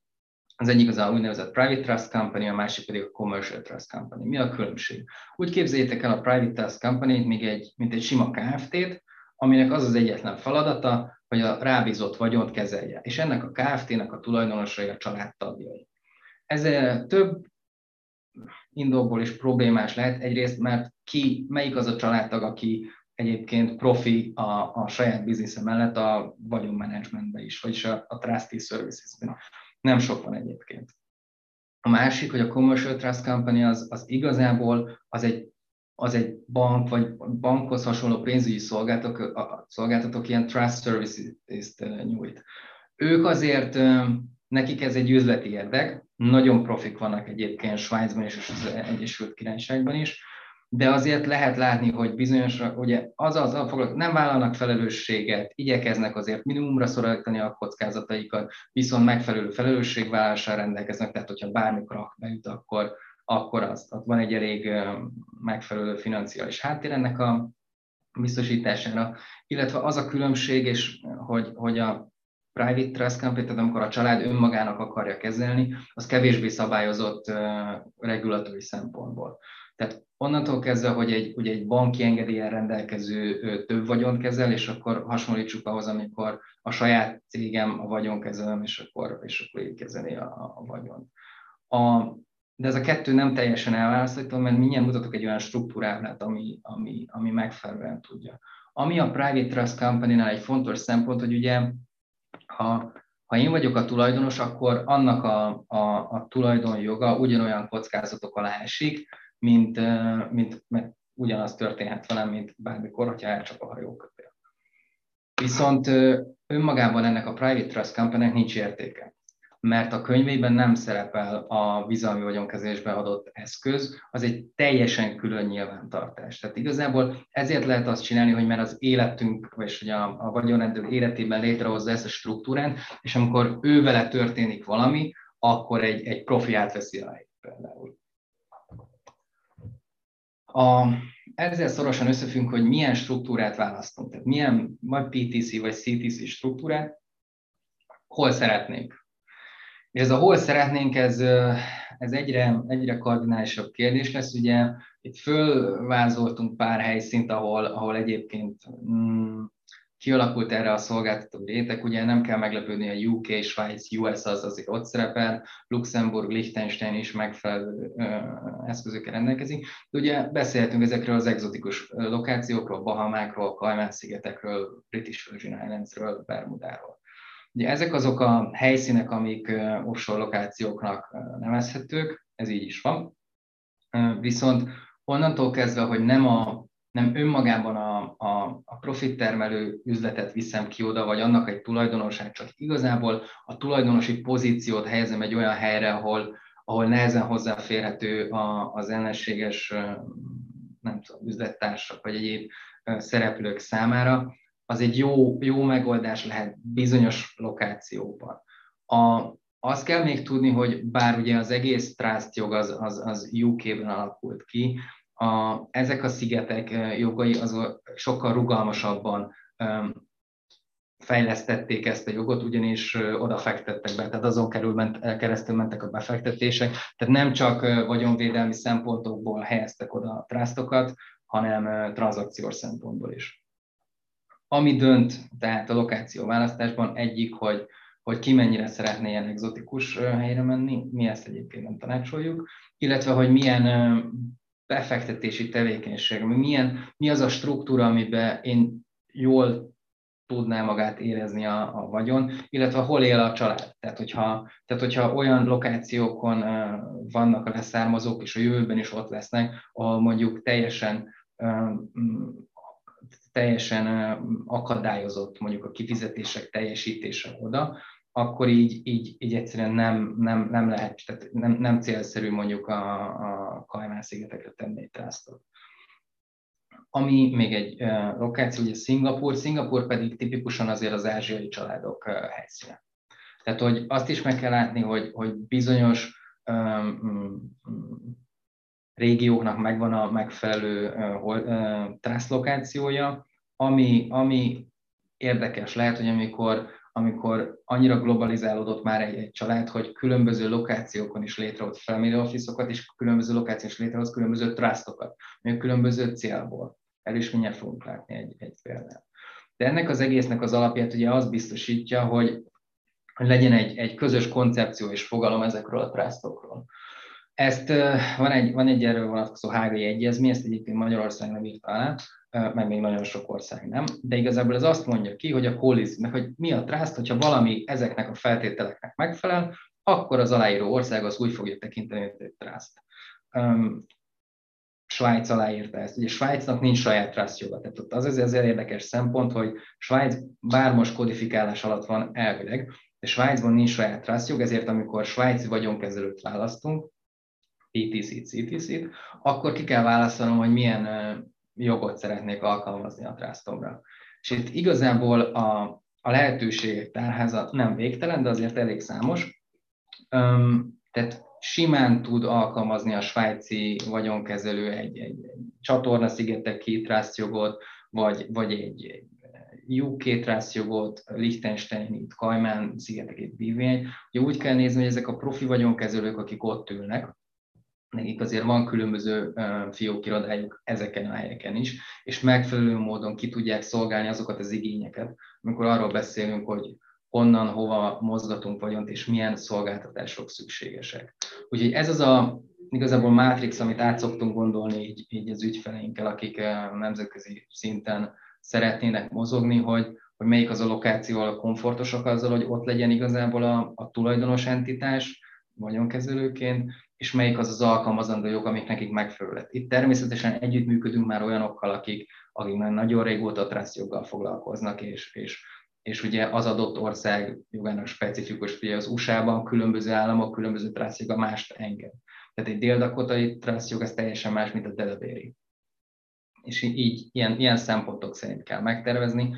Az egyik az a úgynevezett Private Trust Company, a másik pedig a Commercial Trust Company. Mi a különbség? Úgy képzeljétek el a Private Trust Company-t, még egy, mint egy sima Kft-t, aminek az az egyetlen feladata, hogy a rábízott vagyont kezelje. És ennek a Kft-nek a tulajdonosai a családtagjai. Ez több indokból is problémás lehet. Egyrészt, mert ki, melyik az a családtag, aki egyébként profi a, a saját biznisze mellett a vagyonmenedzsmentben is, vagyis a, a trusty services-ben. Nem sok van egyébként. A másik, hogy a commercial trust company az, az igazából az egy, az egy bank, vagy bankhoz hasonló pénzügyi szolgáltatók, szolgáltatók ilyen trust services-t nyújt. Ők azért, nekik ez egy üzleti érdek, nagyon profik vannak egyébként Svájcban és az Egyesült Királyságban is, de azért lehet látni, hogy bizonyos, ugye az az, nem vállalnak felelősséget, igyekeznek azért minimumra szorítani a kockázataikat, viszont megfelelő felelősségvállalással rendelkeznek, tehát hogyha bármikor beüt, akkor, akkor az, ott van egy elég megfelelő financiális háttér ennek a biztosítására, illetve az a különbség, és hogy, hogy a private trust company, tehát amikor a család önmagának akarja kezelni, az kevésbé szabályozott uh, szempontból. Tehát onnantól kezdve, hogy egy, ugye egy banki engedélyen rendelkező több vagyont kezel, és akkor hasonlítsuk ahhoz, amikor a saját cégem a vagyonkezelem, és akkor, és akkor így kezeli a, a vagyont. A, de ez a kettő nem teljesen elválasztható, mert mindjárt mutatok egy olyan struktúrát, ami, ami, ami megfelelően tudja. Ami a Private Trust Company-nál egy fontos szempont, hogy ugye ha, ha én vagyok a tulajdonos, akkor annak a, a, a tulajdonjoga ugyanolyan kockázatok alá esik, mint, mint mert ugyanaz történhet velem, mint bármikor, hogyha elcsap a hajókötél. Viszont önmagában ennek a Private Trust company nincs értéke mert a könyvében nem szerepel a bizalmi vagyonkezésbe adott eszköz, az egy teljesen külön nyilvántartás. Tehát igazából ezért lehet azt csinálni, hogy mert az életünk, vagy hogy a, a vagyonrendőr életében létrehozza ezt a struktúrát, és amikor ő történik valami, akkor egy, egy profi átveszi a helyét például. A, ezzel szorosan összefüggünk, hogy milyen struktúrát választunk, tehát milyen vagy PTC vagy CTC struktúrát, hol szeretnénk. És ez a hol szeretnénk, ez, ez egyre, egyre kardinálisabb kérdés lesz. Ugye itt fölvázoltunk pár helyszínt, ahol, ahol egyébként mm, kialakult erre a szolgáltató réteg, ugye nem kell meglepődni, a UK, Svájc, US az azért ott szerepel, Luxemburg, Liechtenstein is megfelelő eszközökkel rendelkezik. De ugye beszélhetünk ezekről az egzotikus lokációkról, Bahamákról, Kajmán-szigetekről, British Virgin Islandsről, Bermudáról. Ugye ezek azok a helyszínek, amik offshore lokációknak nevezhetők, ez így is van. Viszont onnantól kezdve, hogy nem, a, nem önmagában a, a, a profit termelő üzletet viszem ki oda, vagy annak egy tulajdonosát, csak igazából a tulajdonosi pozíciót helyezem egy olyan helyre, ahol, ahol nehezen hozzáférhető az ellenséges nem tudom, üzlettársak vagy egyéb szereplők számára, az egy jó, jó megoldás lehet bizonyos lokációban. A, azt kell még tudni, hogy bár ugye az egész trust jog az, az, az UK-ben alakult ki, a, ezek a szigetek jogai azok sokkal rugalmasabban fejlesztették ezt a jogot, ugyanis oda fektettek be, tehát azon kerül ment, keresztül mentek a befektetések, tehát nem csak vagyonvédelmi szempontokból helyeztek oda a trustokat, hanem tranzakciós szempontból is. Ami dönt tehát a lokáció választásban egyik, hogy, hogy ki mennyire szeretne ilyen egzotikus helyre menni, mi ezt egyébként nem tanácsoljuk, illetve hogy milyen befektetési tevékenység, milyen, mi az a struktúra, amiben én jól tudná magát érezni a, a vagyon, illetve hol él a család. Tehát hogyha, tehát, hogyha olyan lokációkon vannak a leszármazók, és a jövőben is ott lesznek, ahol mondjuk teljesen teljesen akadályozott mondjuk a kifizetések teljesítése oda, akkor így, így, így egyszerűen nem, nem, nem lehet, tehát nem, nem célszerű mondjuk a, a Kajmán szigetekre tenni egy trustot. ami még egy lokáció, ugye Szingapur, Szingapur pedig tipikusan azért az ázsiai családok helyszíne. Tehát, hogy azt is meg kell látni, hogy, hogy bizonyos um, régióknak megvan a megfelelő uh, trászlokációja, ami, ami érdekes lehet, hogy amikor, amikor annyira globalizálódott már egy, egy család, hogy különböző lokációkon is létrehoz family office és különböző lokációs létrehoz különböző trustokat, még különböző célból. El is mindjárt fogunk látni egy, egy példát. De ennek az egésznek az alapját ugye az biztosítja, hogy legyen egy, egy közös koncepció és fogalom ezekről a trustokról. Ezt van egy, van egy erről vonatkozó hágai egyezmény, ezt egyébként Magyarország nem írta alá, meg még nagyon sok ország nem, de igazából ez azt mondja ki, hogy a koalíciónak, hogy mi a trust, hogyha valami ezeknek a feltételeknek megfelel, akkor az aláíró ország az úgy fogja tekinteni, hogy egy trust. Um, Svájc aláírta ezt. Ugye Svájcnak nincs saját trust joga, tehát ott az ezért érdekes szempont, hogy Svájc bár most kodifikálás alatt van elvileg, de Svájcban nincs saját trust jog, ezért amikor svájci vagyonkezelőt választunk, ETC-t, CTC-t, akkor ki kell választanom, hogy milyen jogot szeretnék alkalmazni a trustomra. És itt igazából a, a lehetőségek tárháza nem végtelen, de azért elég számos. Um, tehát simán tud alkalmazni a svájci vagyonkezelő egy, egy, egy csatorna szigetek két jogot, vagy, vagy egy, egy UK jogot, Liechtenstein, Kajmán szigeteket bívény. Ugye úgy kell nézni, hogy ezek a profi vagyonkezelők, akik ott ülnek, nekik azért van különböző fiókirodájuk ezeken a helyeken is, és megfelelő módon ki tudják szolgálni azokat az igényeket, amikor arról beszélünk, hogy honnan, hova mozgatunk vagyont, és milyen szolgáltatások szükségesek. Úgyhogy ez az a igazából mátrix, amit át szoktunk gondolni így, így az ügyfeleinkkel, akik nemzetközi szinten szeretnének mozogni, hogy, hogy melyik az a lokáció, a komfortosak azzal, hogy ott legyen igazából a, a tulajdonos entitás, vagyonkezelőként, és melyik az az alkalmazandó jog, amik nekik megfelelő. Itt természetesen együttműködünk már olyanokkal, akik, akik már nagyon régóta trust joggal foglalkoznak, és, és, és ugye az adott ország jogának specifikus, ugye az USA-ban különböző államok különböző trust joga mást enged. Tehát egy dél-dakotai trust jog az teljesen más, mint a delaware És így ilyen, ilyen szempontok szerint kell megtervezni.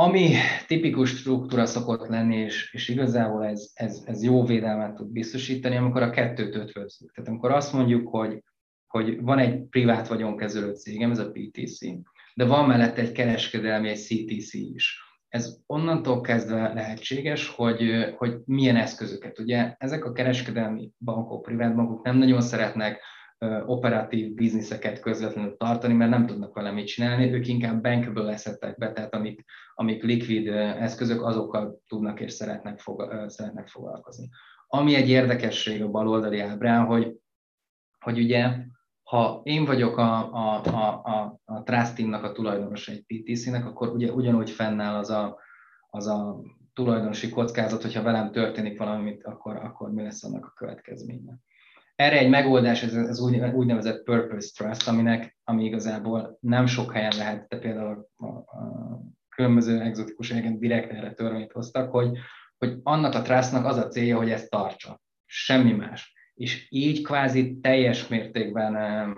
Ami tipikus struktúra szokott lenni, és, és igazából ez, ez, ez jó védelmet tud biztosítani, amikor a kettőt ötvözzük. Tehát amikor azt mondjuk, hogy, hogy van egy privát vagyonkezelő cégem, ez a PTC, de van mellette egy kereskedelmi, egy CTC is. Ez onnantól kezdve lehetséges, hogy, hogy milyen eszközöket. Ugye ezek a kereskedelmi bankok, privát bankok nem nagyon szeretnek operatív bizniszeket közvetlenül tartani, mert nem tudnak vele mit csinálni, ők inkább bankből leszettek be, tehát amik, amik likvid eszközök, azokkal tudnak és szeretnek, fog, szeretnek foglalkozni. Ami egy érdekesség a baloldali ábrán, hogy, hogy ugye, ha én vagyok a, a, a, a, a Trust Teamnak a tulajdonosa egy PTC-nek, akkor ugye ugyanúgy fennáll az a, az a tulajdonosi kockázat, hogyha velem történik valami, akkor, akkor mi lesz annak a következménye. Erre egy megoldás, ez, úgy, úgynevezett purpose trust, aminek, ami igazából nem sok helyen lehet, de például a, a különböző exotikus helyeken direkt erre törvényt hoztak, hogy, hogy annak a trustnak az a célja, hogy ezt tartsa. Semmi más. És így kvázi teljes mértékben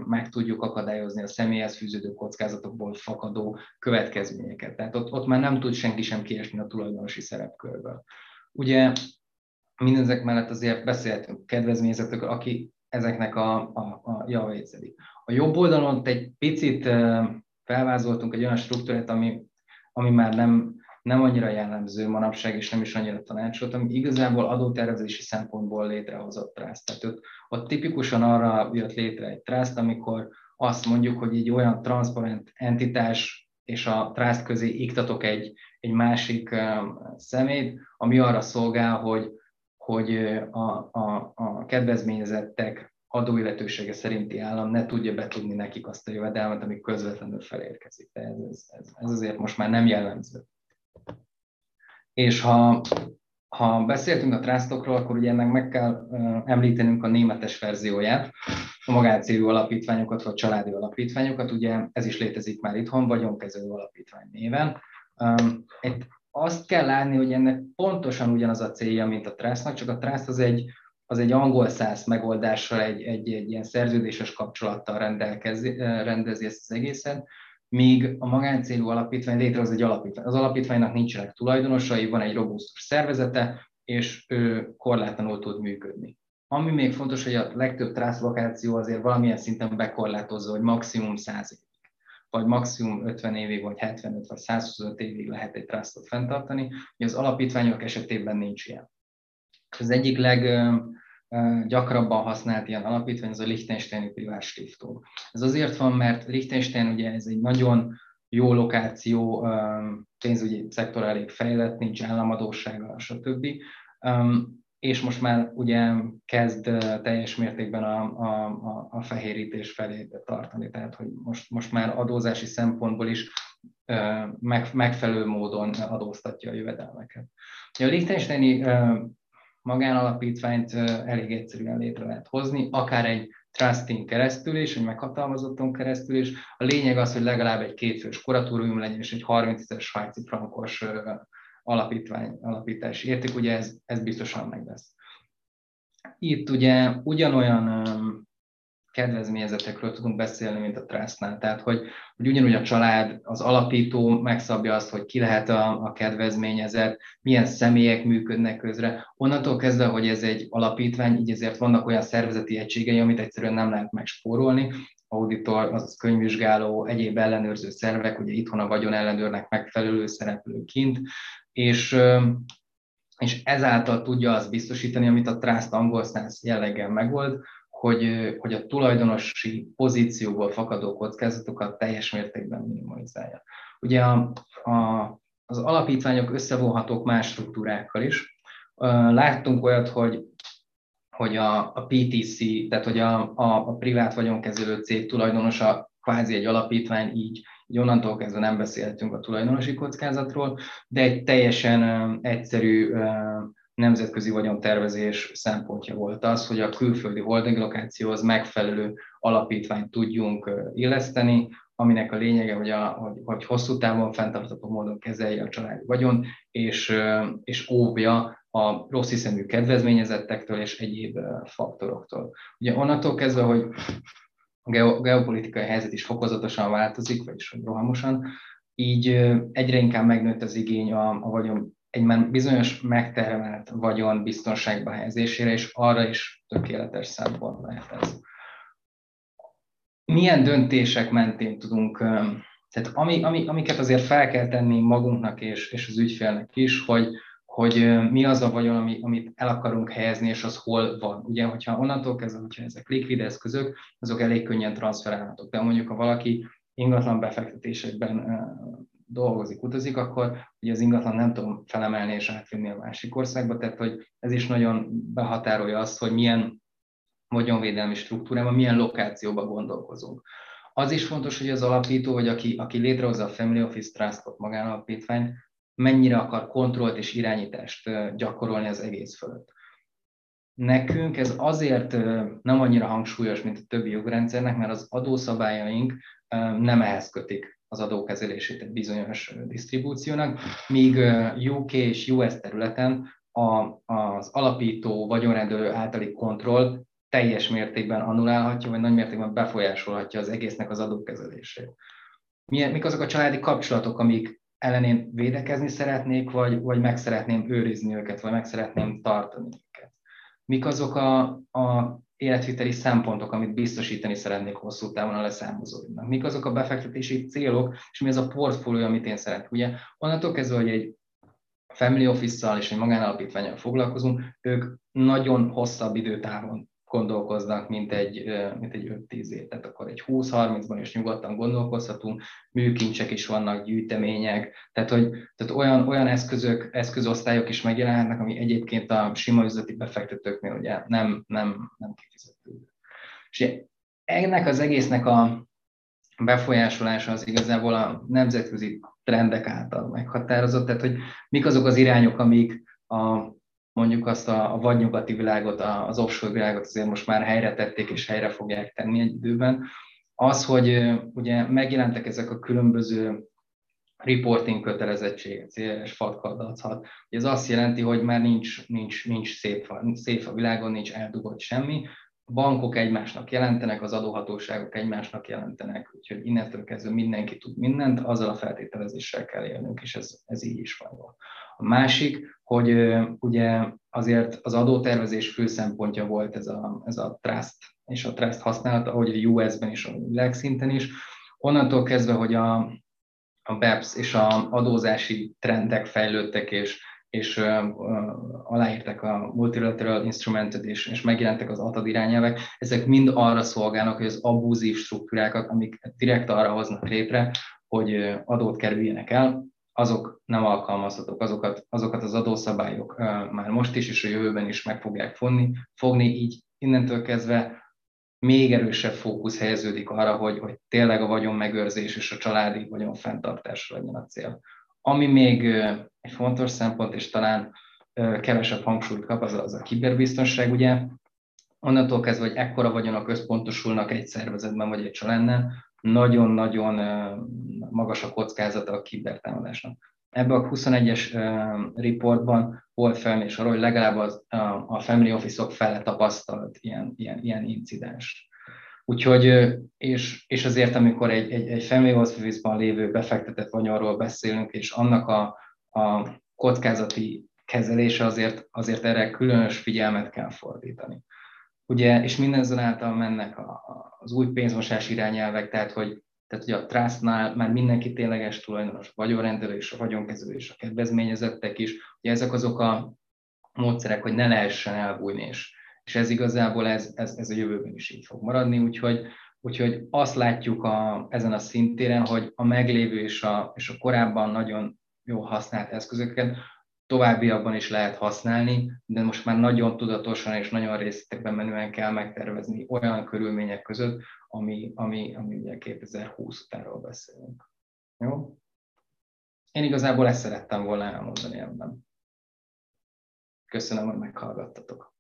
meg tudjuk akadályozni a személyhez fűződő kockázatokból fakadó következményeket. Tehát ott, ott már nem tud senki sem kiesni a tulajdonosi szerepkörből. Ugye mindezek mellett azért beszélhetünk kedvezményezetekről, aki ezeknek a, a, a javait szedik. A jobb oldalon egy picit felvázoltunk egy olyan struktúrát, ami, ami már nem, nem annyira jellemző manapság, és nem is annyira tanácsolt, ami igazából adótervezési szempontból létrehozott trust. Tehát ott, ott tipikusan arra jött létre egy trust, amikor azt mondjuk, hogy egy olyan transzparent entitás és a trust közé iktatok egy, egy másik szemét, ami arra szolgál, hogy, hogy a, a, a kedvezményezettek adóilletősége szerinti állam ne tudja betudni nekik azt a jövedelmet, ami közvetlenül felérkezik. De ez, ez, ez, ez azért most már nem jellemző. És ha, ha beszéltünk a trustokról, akkor ugye ennek meg kell említenünk a németes verzióját, a magáncélú alapítványokat vagy családi alapítványokat, ugye ez is létezik már itthon, vagyonkezelő alapítvány néven. Egy azt kell látni, hogy ennek pontosan ugyanaz a célja, mint a Trustnak, csak a Trust az egy, az egy angol száz megoldással, egy, egy, egy ilyen szerződéses kapcsolattal rendelkezi, rendezi ezt az egészet, míg a magáncélú alapítvány létrehoz egy alapítvány. Az alapítványnak nincsenek tulajdonosai, van egy robusztus szervezete, és ő korlátlanul tud működni. Ami még fontos, hogy a legtöbb trászlokáció azért valamilyen szinten bekorlátozza, hogy maximum 100 évig, vagy maximum 50 évig, vagy 75, vagy 125 évig lehet egy trásztot fenntartani, hogy az alapítványok esetében nincs ilyen. Az egyik leggyakrabban használt ilyen alapítvány az a Liechtensteini privát stiftung. Ez azért van, mert Liechtenstein ugye ez egy nagyon jó lokáció, pénzügyi szektor elég fejlett, nincs államadósága, stb és most már ugye kezd teljes mértékben a, a, a, fehérítés felé tartani, tehát hogy most, most már adózási szempontból is meg, megfelelő módon adóztatja a jövedelmeket. A Liechtensteini magánalapítványt elég egyszerűen létre lehet hozni, akár egy trusting keresztül is, egy meghatalmazotton keresztül is. A lényeg az, hogy legalább egy kétfős kuratórium legyen, és egy 30 ezer svájci frankos alapítvány, alapítási érték, ugye ez, ez biztosan meg lesz. Itt ugye ugyanolyan kedvezményezetekről tudunk beszélni, mint a Trustnál. Tehát, hogy, hogy ugyanúgy a család, az alapító megszabja azt, hogy ki lehet a, a kedvezményezet, milyen személyek működnek közre. Onnantól kezdve, hogy ez egy alapítvány, így ezért vannak olyan szervezeti egységei, amit egyszerűen nem lehet megspórolni. Auditor, azaz könyvvizsgáló, egyéb ellenőrző szervek, ugye itthon a vagyon ellenőrnek megfelelő szereplő kint, és, és ezáltal tudja azt biztosítani, amit a Trust angol jelleggel megold, hogy, hogy a tulajdonosi pozícióból fakadó kockázatokat teljes mértékben minimalizálja. Ugye a, a, az alapítványok összevonhatók más struktúrákkal is. Láttunk olyat, hogy hogy a, a PTC, tehát hogy a, a, a privát vagyonkezelő cég tulajdonosa kvázi egy alapítvány, így így onnantól kezdve nem beszélhetünk a tulajdonosi kockázatról, de egy teljesen egyszerű nemzetközi vagyontervezés szempontja volt az, hogy a külföldi holding lokációhoz megfelelő alapítványt tudjunk illeszteni, aminek a lényege, hogy, a, hogy, hogy hosszú távon fenntartható módon kezelje a családi vagyon, és, és óvja a rossz hiszemű kedvezményezettektől és egyéb faktoroktól. Ugye onnantól kezdve, hogy geopolitikai helyzet is fokozatosan változik, vagyis rohamosan, így egyre inkább megnőtt az igény a, a vagyon egy már bizonyos megtermelt vagyon biztonságba helyezésére, és arra is tökéletes szempont lehet ez. Milyen döntések mentén tudunk, tehát ami, ami, amiket azért fel kell tenni magunknak és, és az ügyfélnek is, hogy, hogy mi az a vagyon, ami, amit el akarunk helyezni, és az hol van. Ugye, hogyha onnantól kezdve, hogyha ezek likvid eszközök, azok elég könnyen transferálhatók. De mondjuk, ha valaki ingatlan befektetésekben dolgozik, utazik, akkor ugye az ingatlan nem tudom felemelni és átvinni a másik országba, tehát hogy ez is nagyon behatárolja azt, hogy milyen vagyonvédelmi struktúrában, milyen lokációban gondolkozunk. Az is fontos, hogy az alapító, vagy aki, aki létrehozza a Family Office Trustot magánalapítványt, mennyire akar kontrollt és irányítást gyakorolni az egész fölött. Nekünk ez azért nem annyira hangsúlyos, mint a többi jogrendszernek, mert az adószabályaink nem ehhez kötik az adókezelését egy bizonyos disztribúciónak, míg UK és US területen a, az alapító vagyonrendő általi kontroll teljes mértékben annulálhatja, vagy nagy mértékben befolyásolhatja az egésznek az adókezelését. Mik azok a családi kapcsolatok, amik ellenén védekezni szeretnék, vagy, vagy meg szeretném őrizni őket, vagy meg szeretném tartani őket. Mik azok a, a életviteli szempontok, amit biztosítani szeretnék hosszú távon a leszámozóimnak? Mik azok a befektetési célok, és mi az a portfólió, amit én szeretnék? Ugye onnantól kezdve, hogy egy family office-szal és egy magánalapítványal foglalkozunk, ők nagyon hosszabb időtávon gondolkoznak, mint egy, mint egy 5-10 év. Tehát akkor egy 20-30-ban is nyugodtan gondolkozhatunk, műkincsek is vannak, gyűjtemények, tehát, hogy, tehát olyan, olyan eszközök, eszközosztályok is megjelenhetnek, ami egyébként a sima üzleti befektetőknél ugye nem, nem, nem kifizető. És ennek az egésznek a befolyásolása az igazából a nemzetközi trendek által meghatározott, tehát hogy mik azok az irányok, amik a mondjuk azt a, a vadnyugati világot, az offshore világot azért most már helyre tették és helyre fogják tenni egy időben. Az, hogy ugye megjelentek ezek a különböző reporting kötelezettséget, CRS fatkadathat. Ez azt jelenti, hogy már nincs, nincs, nincs szép, szép a világon, nincs eldugott semmi, a bankok egymásnak jelentenek, az adóhatóságok egymásnak jelentenek, úgyhogy innentől kezdve mindenki tud mindent, azzal a feltételezéssel kell élnünk, és ez, ez így is van. A másik, hogy ugye azért az adótervezés fő szempontja volt ez a, ez a trust, és a trust használata, ahogy a US-ben is, a világszinten is. Onnantól kezdve, hogy a, a BEPS és a adózási trendek fejlődtek, és, és uh, aláírtak a multilateral instrumentet, és, és megjelentek az ATAD irányelvek, ezek mind arra szolgálnak, hogy az abúzív struktúrákat, amik direkt arra hoznak létre, hogy adót kerüljenek el, azok nem alkalmazhatók, azokat, azokat az adószabályok már most is és a jövőben is meg fogják fogni, fogni így innentől kezdve még erősebb fókusz helyeződik arra, hogy, hogy tényleg a vagyon megőrzés és a családi vagyon fenntartása legyen a cél. Ami még egy fontos szempont, és talán kevesebb hangsúlyt kap, az a, az a kiberbiztonság, ugye, onnantól kezdve, hogy ekkora vagyonok összpontosulnak egy szervezetben vagy egy családnál, nagyon-nagyon magas a kockázata a kibertámadásnak. Ebben a 21-es reportban volt felmérés arról, hogy legalább az, a family office-ok fele tapasztalt ilyen, ilyen, ilyen incidens. Úgyhogy, és, és azért, amikor egy, egy, egy family office-ban lévő befektetett vagyonról beszélünk, és annak a, a kockázati kezelése azért, azért erre különös figyelmet kell fordítani. Ugye, és mindenzonáltal mennek a, az új pénzmosás irányelvek, tehát hogy, tehát, hogy a trustnál már mindenki tényleges tulajdonos, vagyonrendelő és a vagyonkezelő és a kedvezményezettek is, ugye ezek azok a módszerek, hogy ne lehessen elbújni, és, és ez igazából ez, ez, ez a jövőben is így fog maradni, úgyhogy, úgyhogy azt látjuk a, ezen a szintéren, hogy a meglévő és a, és a korábban nagyon jó használt eszközöket továbbiakban is lehet használni, de most már nagyon tudatosan és nagyon részletekben menően kell megtervezni olyan körülmények között, ami, ami, ami ugye 2020 utánról beszélünk. Jó? Én igazából ezt szerettem volna elmondani ebben. Köszönöm, hogy meghallgattatok.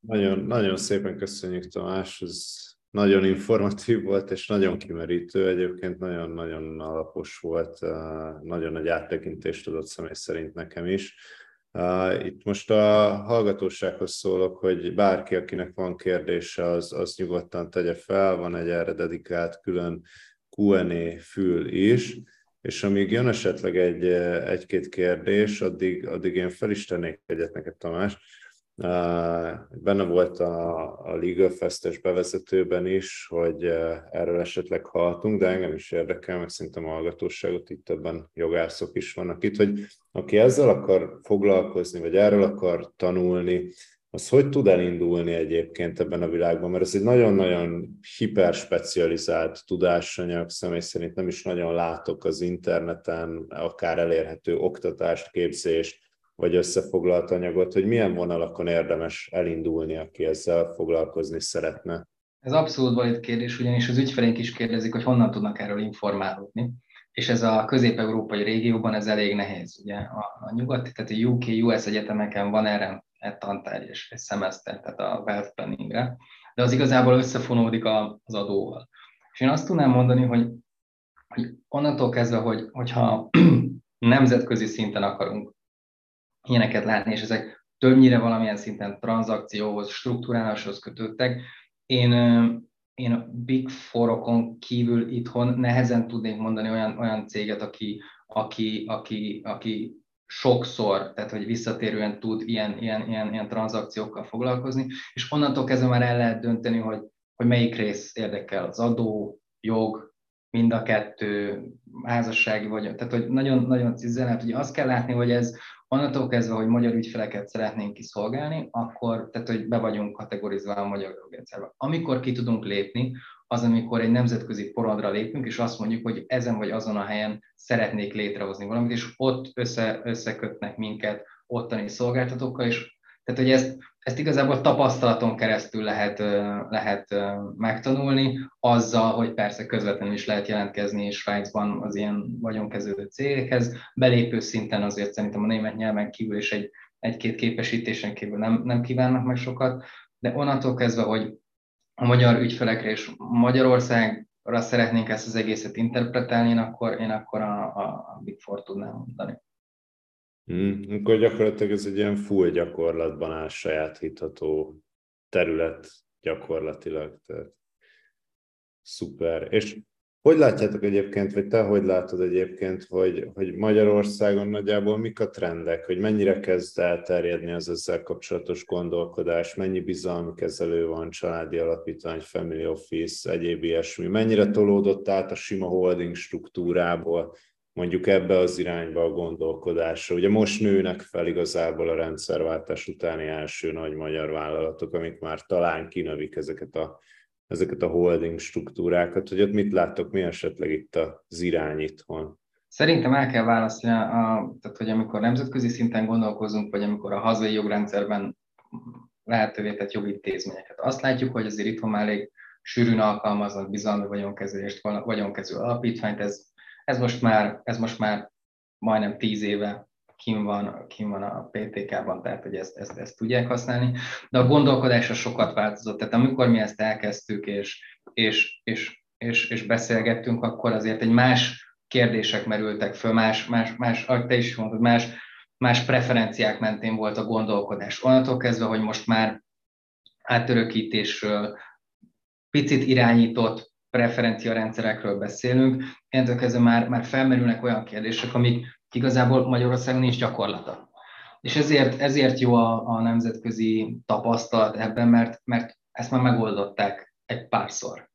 Nagyon, nagyon szépen köszönjük, Tamás. Ez nagyon informatív volt, és nagyon kimerítő, egyébként nagyon-nagyon alapos volt, nagyon nagy áttekintést adott személy szerint nekem is. Itt most a hallgatósághoz szólok, hogy bárki, akinek van kérdése, az, az nyugodtan tegye fel, van egy erre dedikált külön Q&A fül is, és amíg jön esetleg egy, egy-két kérdés, addig, addig én fel is tennék egyet neked, Tamás Benne volt a, a Legal Fest-es bevezetőben is, hogy erről esetleg hallhatunk, de engem is érdekel, meg szerintem a hallgatóságot, itt többen jogászok is vannak itt, hogy aki ezzel akar foglalkozni, vagy erről akar tanulni, az hogy tud elindulni egyébként ebben a világban, mert ez egy nagyon-nagyon hiperspecializált tudásanyag, személy szerint nem is nagyon látok az interneten akár elérhető oktatást, képzést, vagy összefoglalt anyagot, hogy milyen vonalakon érdemes elindulni, aki ezzel foglalkozni szeretne? Ez abszolút valid kérdés, ugyanis az ügyfeleink is kérdezik, hogy honnan tudnak erről informálódni. És ez a közép-európai régióban ez elég nehéz. Ugye a, a nyugati, tehát a UK, US egyetemeken van erre egy tantárgy és egy szemeszter, tehát a wealth planningre, de az igazából összefonódik az adóval. És én azt tudnám mondani, hogy, hogy onnantól kezdve, hogy, hogyha nemzetközi szinten akarunk ilyeneket látni, és ezek többnyire valamilyen szinten tranzakcióhoz, struktúráláshoz kötődtek. Én, én a Big Forokon kívül itthon nehezen tudnék mondani olyan, olyan céget, aki, aki, aki, aki sokszor, tehát hogy visszatérően tud ilyen, ilyen, ilyen, ilyen tranzakciókkal foglalkozni, és onnantól kezdve már el lehet dönteni, hogy, hogy melyik rész érdekel, az adó, jog, mind a kettő, házassági vagy, tehát hogy nagyon, nagyon cizelent, ugye azt kell látni, hogy ez, onnantól kezdve, hogy magyar ügyfeleket szeretnénk kiszolgálni, akkor, tehát hogy be vagyunk kategorizálva a magyar jogrendszerbe. Amikor ki tudunk lépni, az, amikor egy nemzetközi porondra lépünk, és azt mondjuk, hogy ezen vagy azon a helyen szeretnék létrehozni valamit, és ott össze, összekötnek minket ottani szolgáltatókkal, és tehát, hogy ezt, ezt igazából tapasztalaton keresztül lehet, lehet megtanulni, azzal, hogy persze közvetlenül is lehet jelentkezni Svájcban az ilyen vagyonkezelő cégekhez. Belépő szinten azért szerintem a német nyelven kívül és egy, egy-két képesítésen kívül nem, nem kívánnak meg sokat, de onnantól kezdve, hogy a magyar ügyfelekre és Magyarország szeretnénk ezt az egészet interpretálni, én akkor, én akkor a, a Big Four tudnám mondani. Hmm, akkor gyakorlatilag ez egy ilyen full gyakorlatban elsajátítható terület gyakorlatilag. Tehát szuper. És hogy látjátok egyébként, vagy te hogy látod egyébként, hogy, hogy Magyarországon nagyjából mik a trendek, hogy mennyire kezd elterjedni az ezzel kapcsolatos gondolkodás, mennyi bizalmi kezelő van, családi alapítvány, family office, egyéb ilyesmi, mennyire tolódott át a sima holding struktúrából mondjuk ebbe az irányba a gondolkodásra. Ugye most nőnek fel igazából a rendszerváltás utáni első nagy magyar vállalatok, amik már talán kinövik ezeket a ezeket a holding struktúrákat, hogy ott mit láttok, mi esetleg itt az irány itthon? Szerintem el kell választani, a, tehát, hogy amikor nemzetközi szinten gondolkozunk, vagy amikor a hazai jogrendszerben lehetővé tett jogintézményeket. Azt látjuk, hogy azért itthon már elég sűrűn alkalmaznak bizalmi vagyonkezelést, vagyonkező alapítványt. Ez, ez, most már, ez most már majdnem tíz éve kim van, kim van a PTK-ban, tehát hogy ezt, ezt, ezt tudják használni, de a gondolkodásra sokat változott. Tehát amikor mi ezt elkezdtük és, és, és, és, és beszélgettünk, akkor azért egy más kérdések merültek föl, más, más, más ahogy te is mondod, más, más preferenciák mentén volt a gondolkodás. Onnantól kezdve, hogy most már átörökítésről, picit irányított preferenciarendszerekről beszélünk, ennentől kezdve már, már felmerülnek olyan kérdések, amik igazából Magyarországon nincs gyakorlata. És ezért, ezért jó a, a nemzetközi tapasztalat ebben, mert, mert ezt már megoldották egy párszor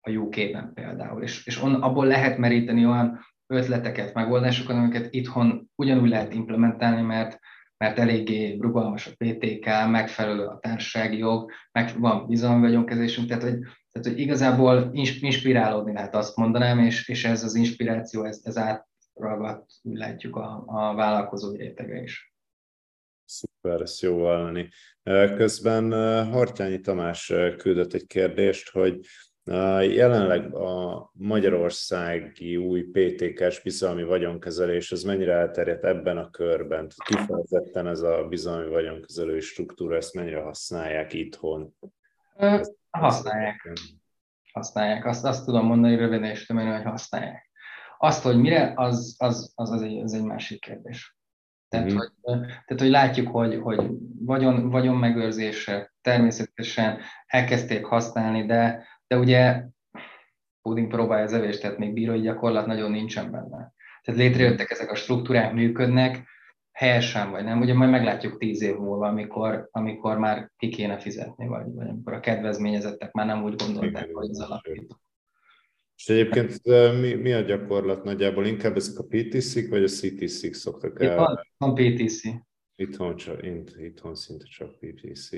a UK-ben például, és, és on, abból lehet meríteni olyan ötleteket, megoldásokat, amiket itthon ugyanúgy lehet implementálni, mert, mert eléggé rugalmas a PTK, megfelelő a társasági jog, meg van vagyonkezésünk, tehát hogy, tehát hogy igazából inspirálódni lehet azt mondanám, és, és ez az inspiráció, ez, ez át, ragadt, úgy látjuk a, a vállalkozó rétege is. Szuper, ezt jó hallani. Közben Hartyányi Tamás küldött egy kérdést, hogy jelenleg a magyarországi új PTK-s bizalmi vagyonkezelés, ez mennyire elterjedt ebben a körben? Kifejezetten ez a bizalmi vagyonkezelői struktúra, ezt mennyire használják itthon? Használják. Használják. Azt, azt tudom mondani röviden és hogy használják. Azt, hogy mire, az, az, az, az, egy, az egy másik kérdés. Tehát, mm-hmm. hogy, tehát, hogy látjuk, hogy, hogy vagyon, vagyon megőrzése természetesen elkezdték használni, de, de ugye puding próbálja az evést, tehát még bírói gyakorlat nagyon nincsen benne. Tehát létrejöttek ezek a struktúrák, működnek, helyesen vagy nem. Ugye majd meglátjuk tíz év múlva, amikor, amikor már ki kéne fizetni, vagy, vagy amikor a kedvezményezettek már nem úgy gondolták, hogy az alapító. És egyébként mi, mi a gyakorlat nagyjából? Inkább ezek a PTC-k, vagy a CTC-k szoktak el? Van, van PTC. Itthon, csak, itthon szinte csak PTC.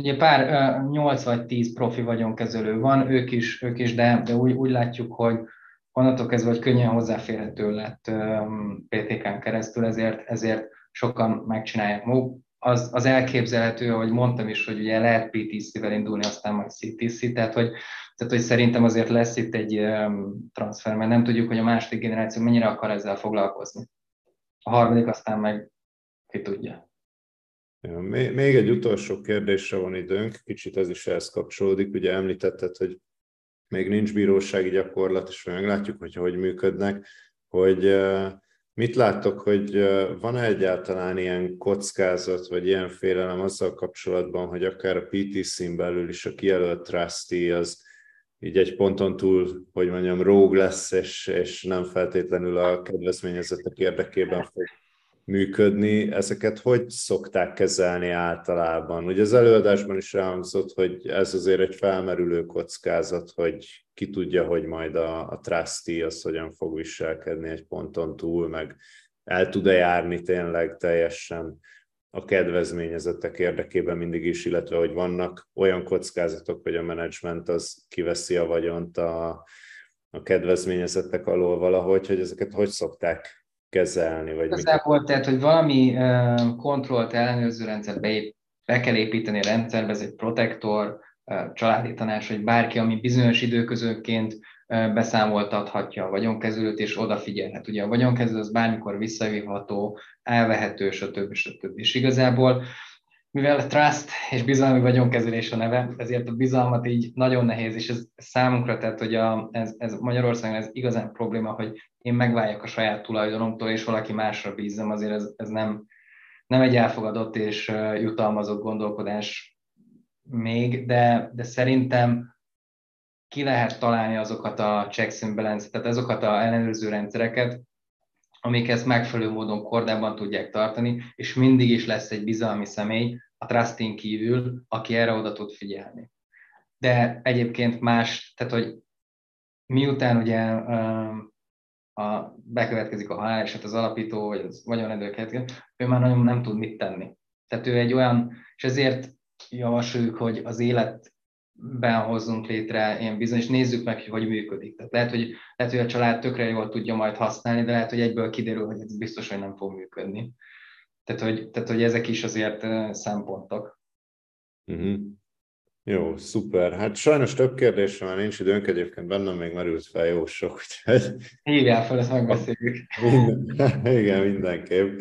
Ugye pár 8 vagy 10 profi vagyonkezelő van, ők is, ők is de, de úgy, úgy látjuk, hogy onnantól kezdve, hogy könnyen hozzáférhető lett PTK-n keresztül, ezért, ezért sokan megcsinálják maguk. Az, az elképzelhető, ahogy mondtam is, hogy ugye lehet PTC-vel indulni, aztán majd CTC, tehát hogy tehát, hogy szerintem azért lesz itt egy transfer, mert nem tudjuk, hogy a második generáció mennyire akar ezzel foglalkozni. A harmadik aztán meg ki tudja. Még egy utolsó kérdésre van időnk, kicsit ez is ehhez kapcsolódik. Ugye említetted, hogy még nincs bírósági gyakorlat, és meglátjuk, hogy hogy működnek, hogy mit láttok, hogy van-e egyáltalán ilyen kockázat, vagy ilyen félelem azzal kapcsolatban, hogy akár a PTC-n belül is a kijelölt trustee az így egy ponton túl, hogy mondjam, róg lesz, és, és nem feltétlenül a kedvezményezetek érdekében fog működni. Ezeket hogy szokták kezelni általában? Ugye az előadásban is elhangzott, hogy ez azért egy felmerülő kockázat, hogy ki tudja, hogy majd a, a trustee az hogyan fog viselkedni egy ponton túl, meg el tud-e járni tényleg teljesen a kedvezményezettek érdekében mindig is, illetve hogy vannak olyan kockázatok, hogy a menedzsment az kiveszi a vagyont a, a kedvezményezettek alól valahogy, hogy ezeket hogy szokták kezelni? Vagy Igazából, tehát, hogy valami uh, kontrollt ellenőrző rendszert be, be kell építeni a rendszerbe, ez egy protektor, uh, családi tanács, vagy bárki, ami bizonyos időközönként beszámoltathatja a vagyonkezelőt, és odafigyelhet. Ugye a vagyonkezelő az bármikor visszavívható, elvehető, stb. stb. És igazából mivel trust és bizalmi vagyonkezelés a neve, ezért a bizalmat így nagyon nehéz, és ez számunkra, tehát hogy a, ez, ez Magyarországon ez igazán probléma, hogy én megváljak a saját tulajdonomtól, és valaki másra bízzam, azért ez, ez nem, nem egy elfogadott és jutalmazott gondolkodás még, de, de szerintem ki lehet találni azokat a checks and balance, tehát azokat a ellenőrző rendszereket, amik ezt megfelelő módon kordában tudják tartani, és mindig is lesz egy bizalmi személy a trusting kívül, aki erre oda tud figyelni. De egyébként más, tehát hogy miután ugye a, bekövetkezik a halál, és hát az alapító, vagy az vagyonedőket, ő már nagyon nem tud mit tenni. Tehát ő egy olyan, és ezért javasoljuk, hogy az élet ben hozzunk létre ilyen bizonyos, és nézzük meg, hogy működik. Tehát lehet, hogy, lehet, hogy a család tökre jól tudja majd használni, de lehet, hogy egyből kiderül, hogy ez biztos, hogy nem fog működni. Tehát, hogy, tehát, hogy ezek is azért szempontok. Uh-huh. Jó, szuper. Hát sajnos több kérdésre már nincs időnk, egyébként bennem még merült fel jó sok, úgyhogy... Hívjál fel, ezt megbeszéljük. Minden, igen, mindenképp.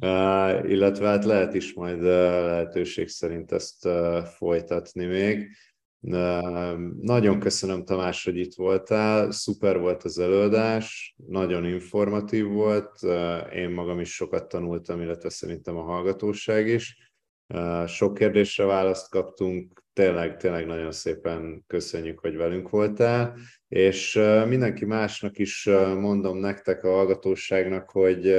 Uh, illetve hát lehet is majd uh, lehetőség szerint ezt uh, folytatni még. Nagyon köszönöm Tamás, hogy itt voltál, szuper volt az előadás, nagyon informatív volt, én magam is sokat tanultam, illetve szerintem a hallgatóság is. Sok kérdésre választ kaptunk, tényleg, tényleg nagyon szépen köszönjük, hogy velünk voltál, és mindenki másnak is mondom nektek a hallgatóságnak, hogy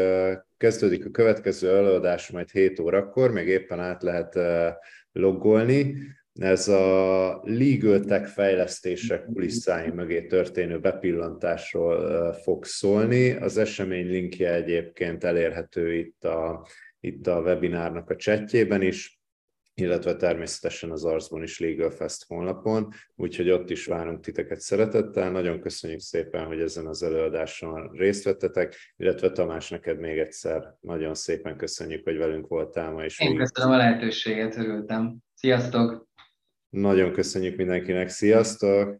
kezdődik a következő előadás majd 7 órakor, még éppen át lehet loggolni, ez a legal tech fejlesztések kulisszái mögé történő bepillantásról fog szólni. Az esemény linkje egyébként elérhető itt a, itt a webinárnak a chatjében is, illetve természetesen az Arzban is Legal Fest honlapon, úgyhogy ott is várunk titeket szeretettel. Nagyon köszönjük szépen, hogy ezen az előadáson részt vettetek, illetve Tamás, neked még egyszer nagyon szépen köszönjük, hogy velünk voltál ma. És Én köszönöm a lehetőséget, örültem. Sziasztok! Nagyon köszönjük mindenkinek, sziasztok!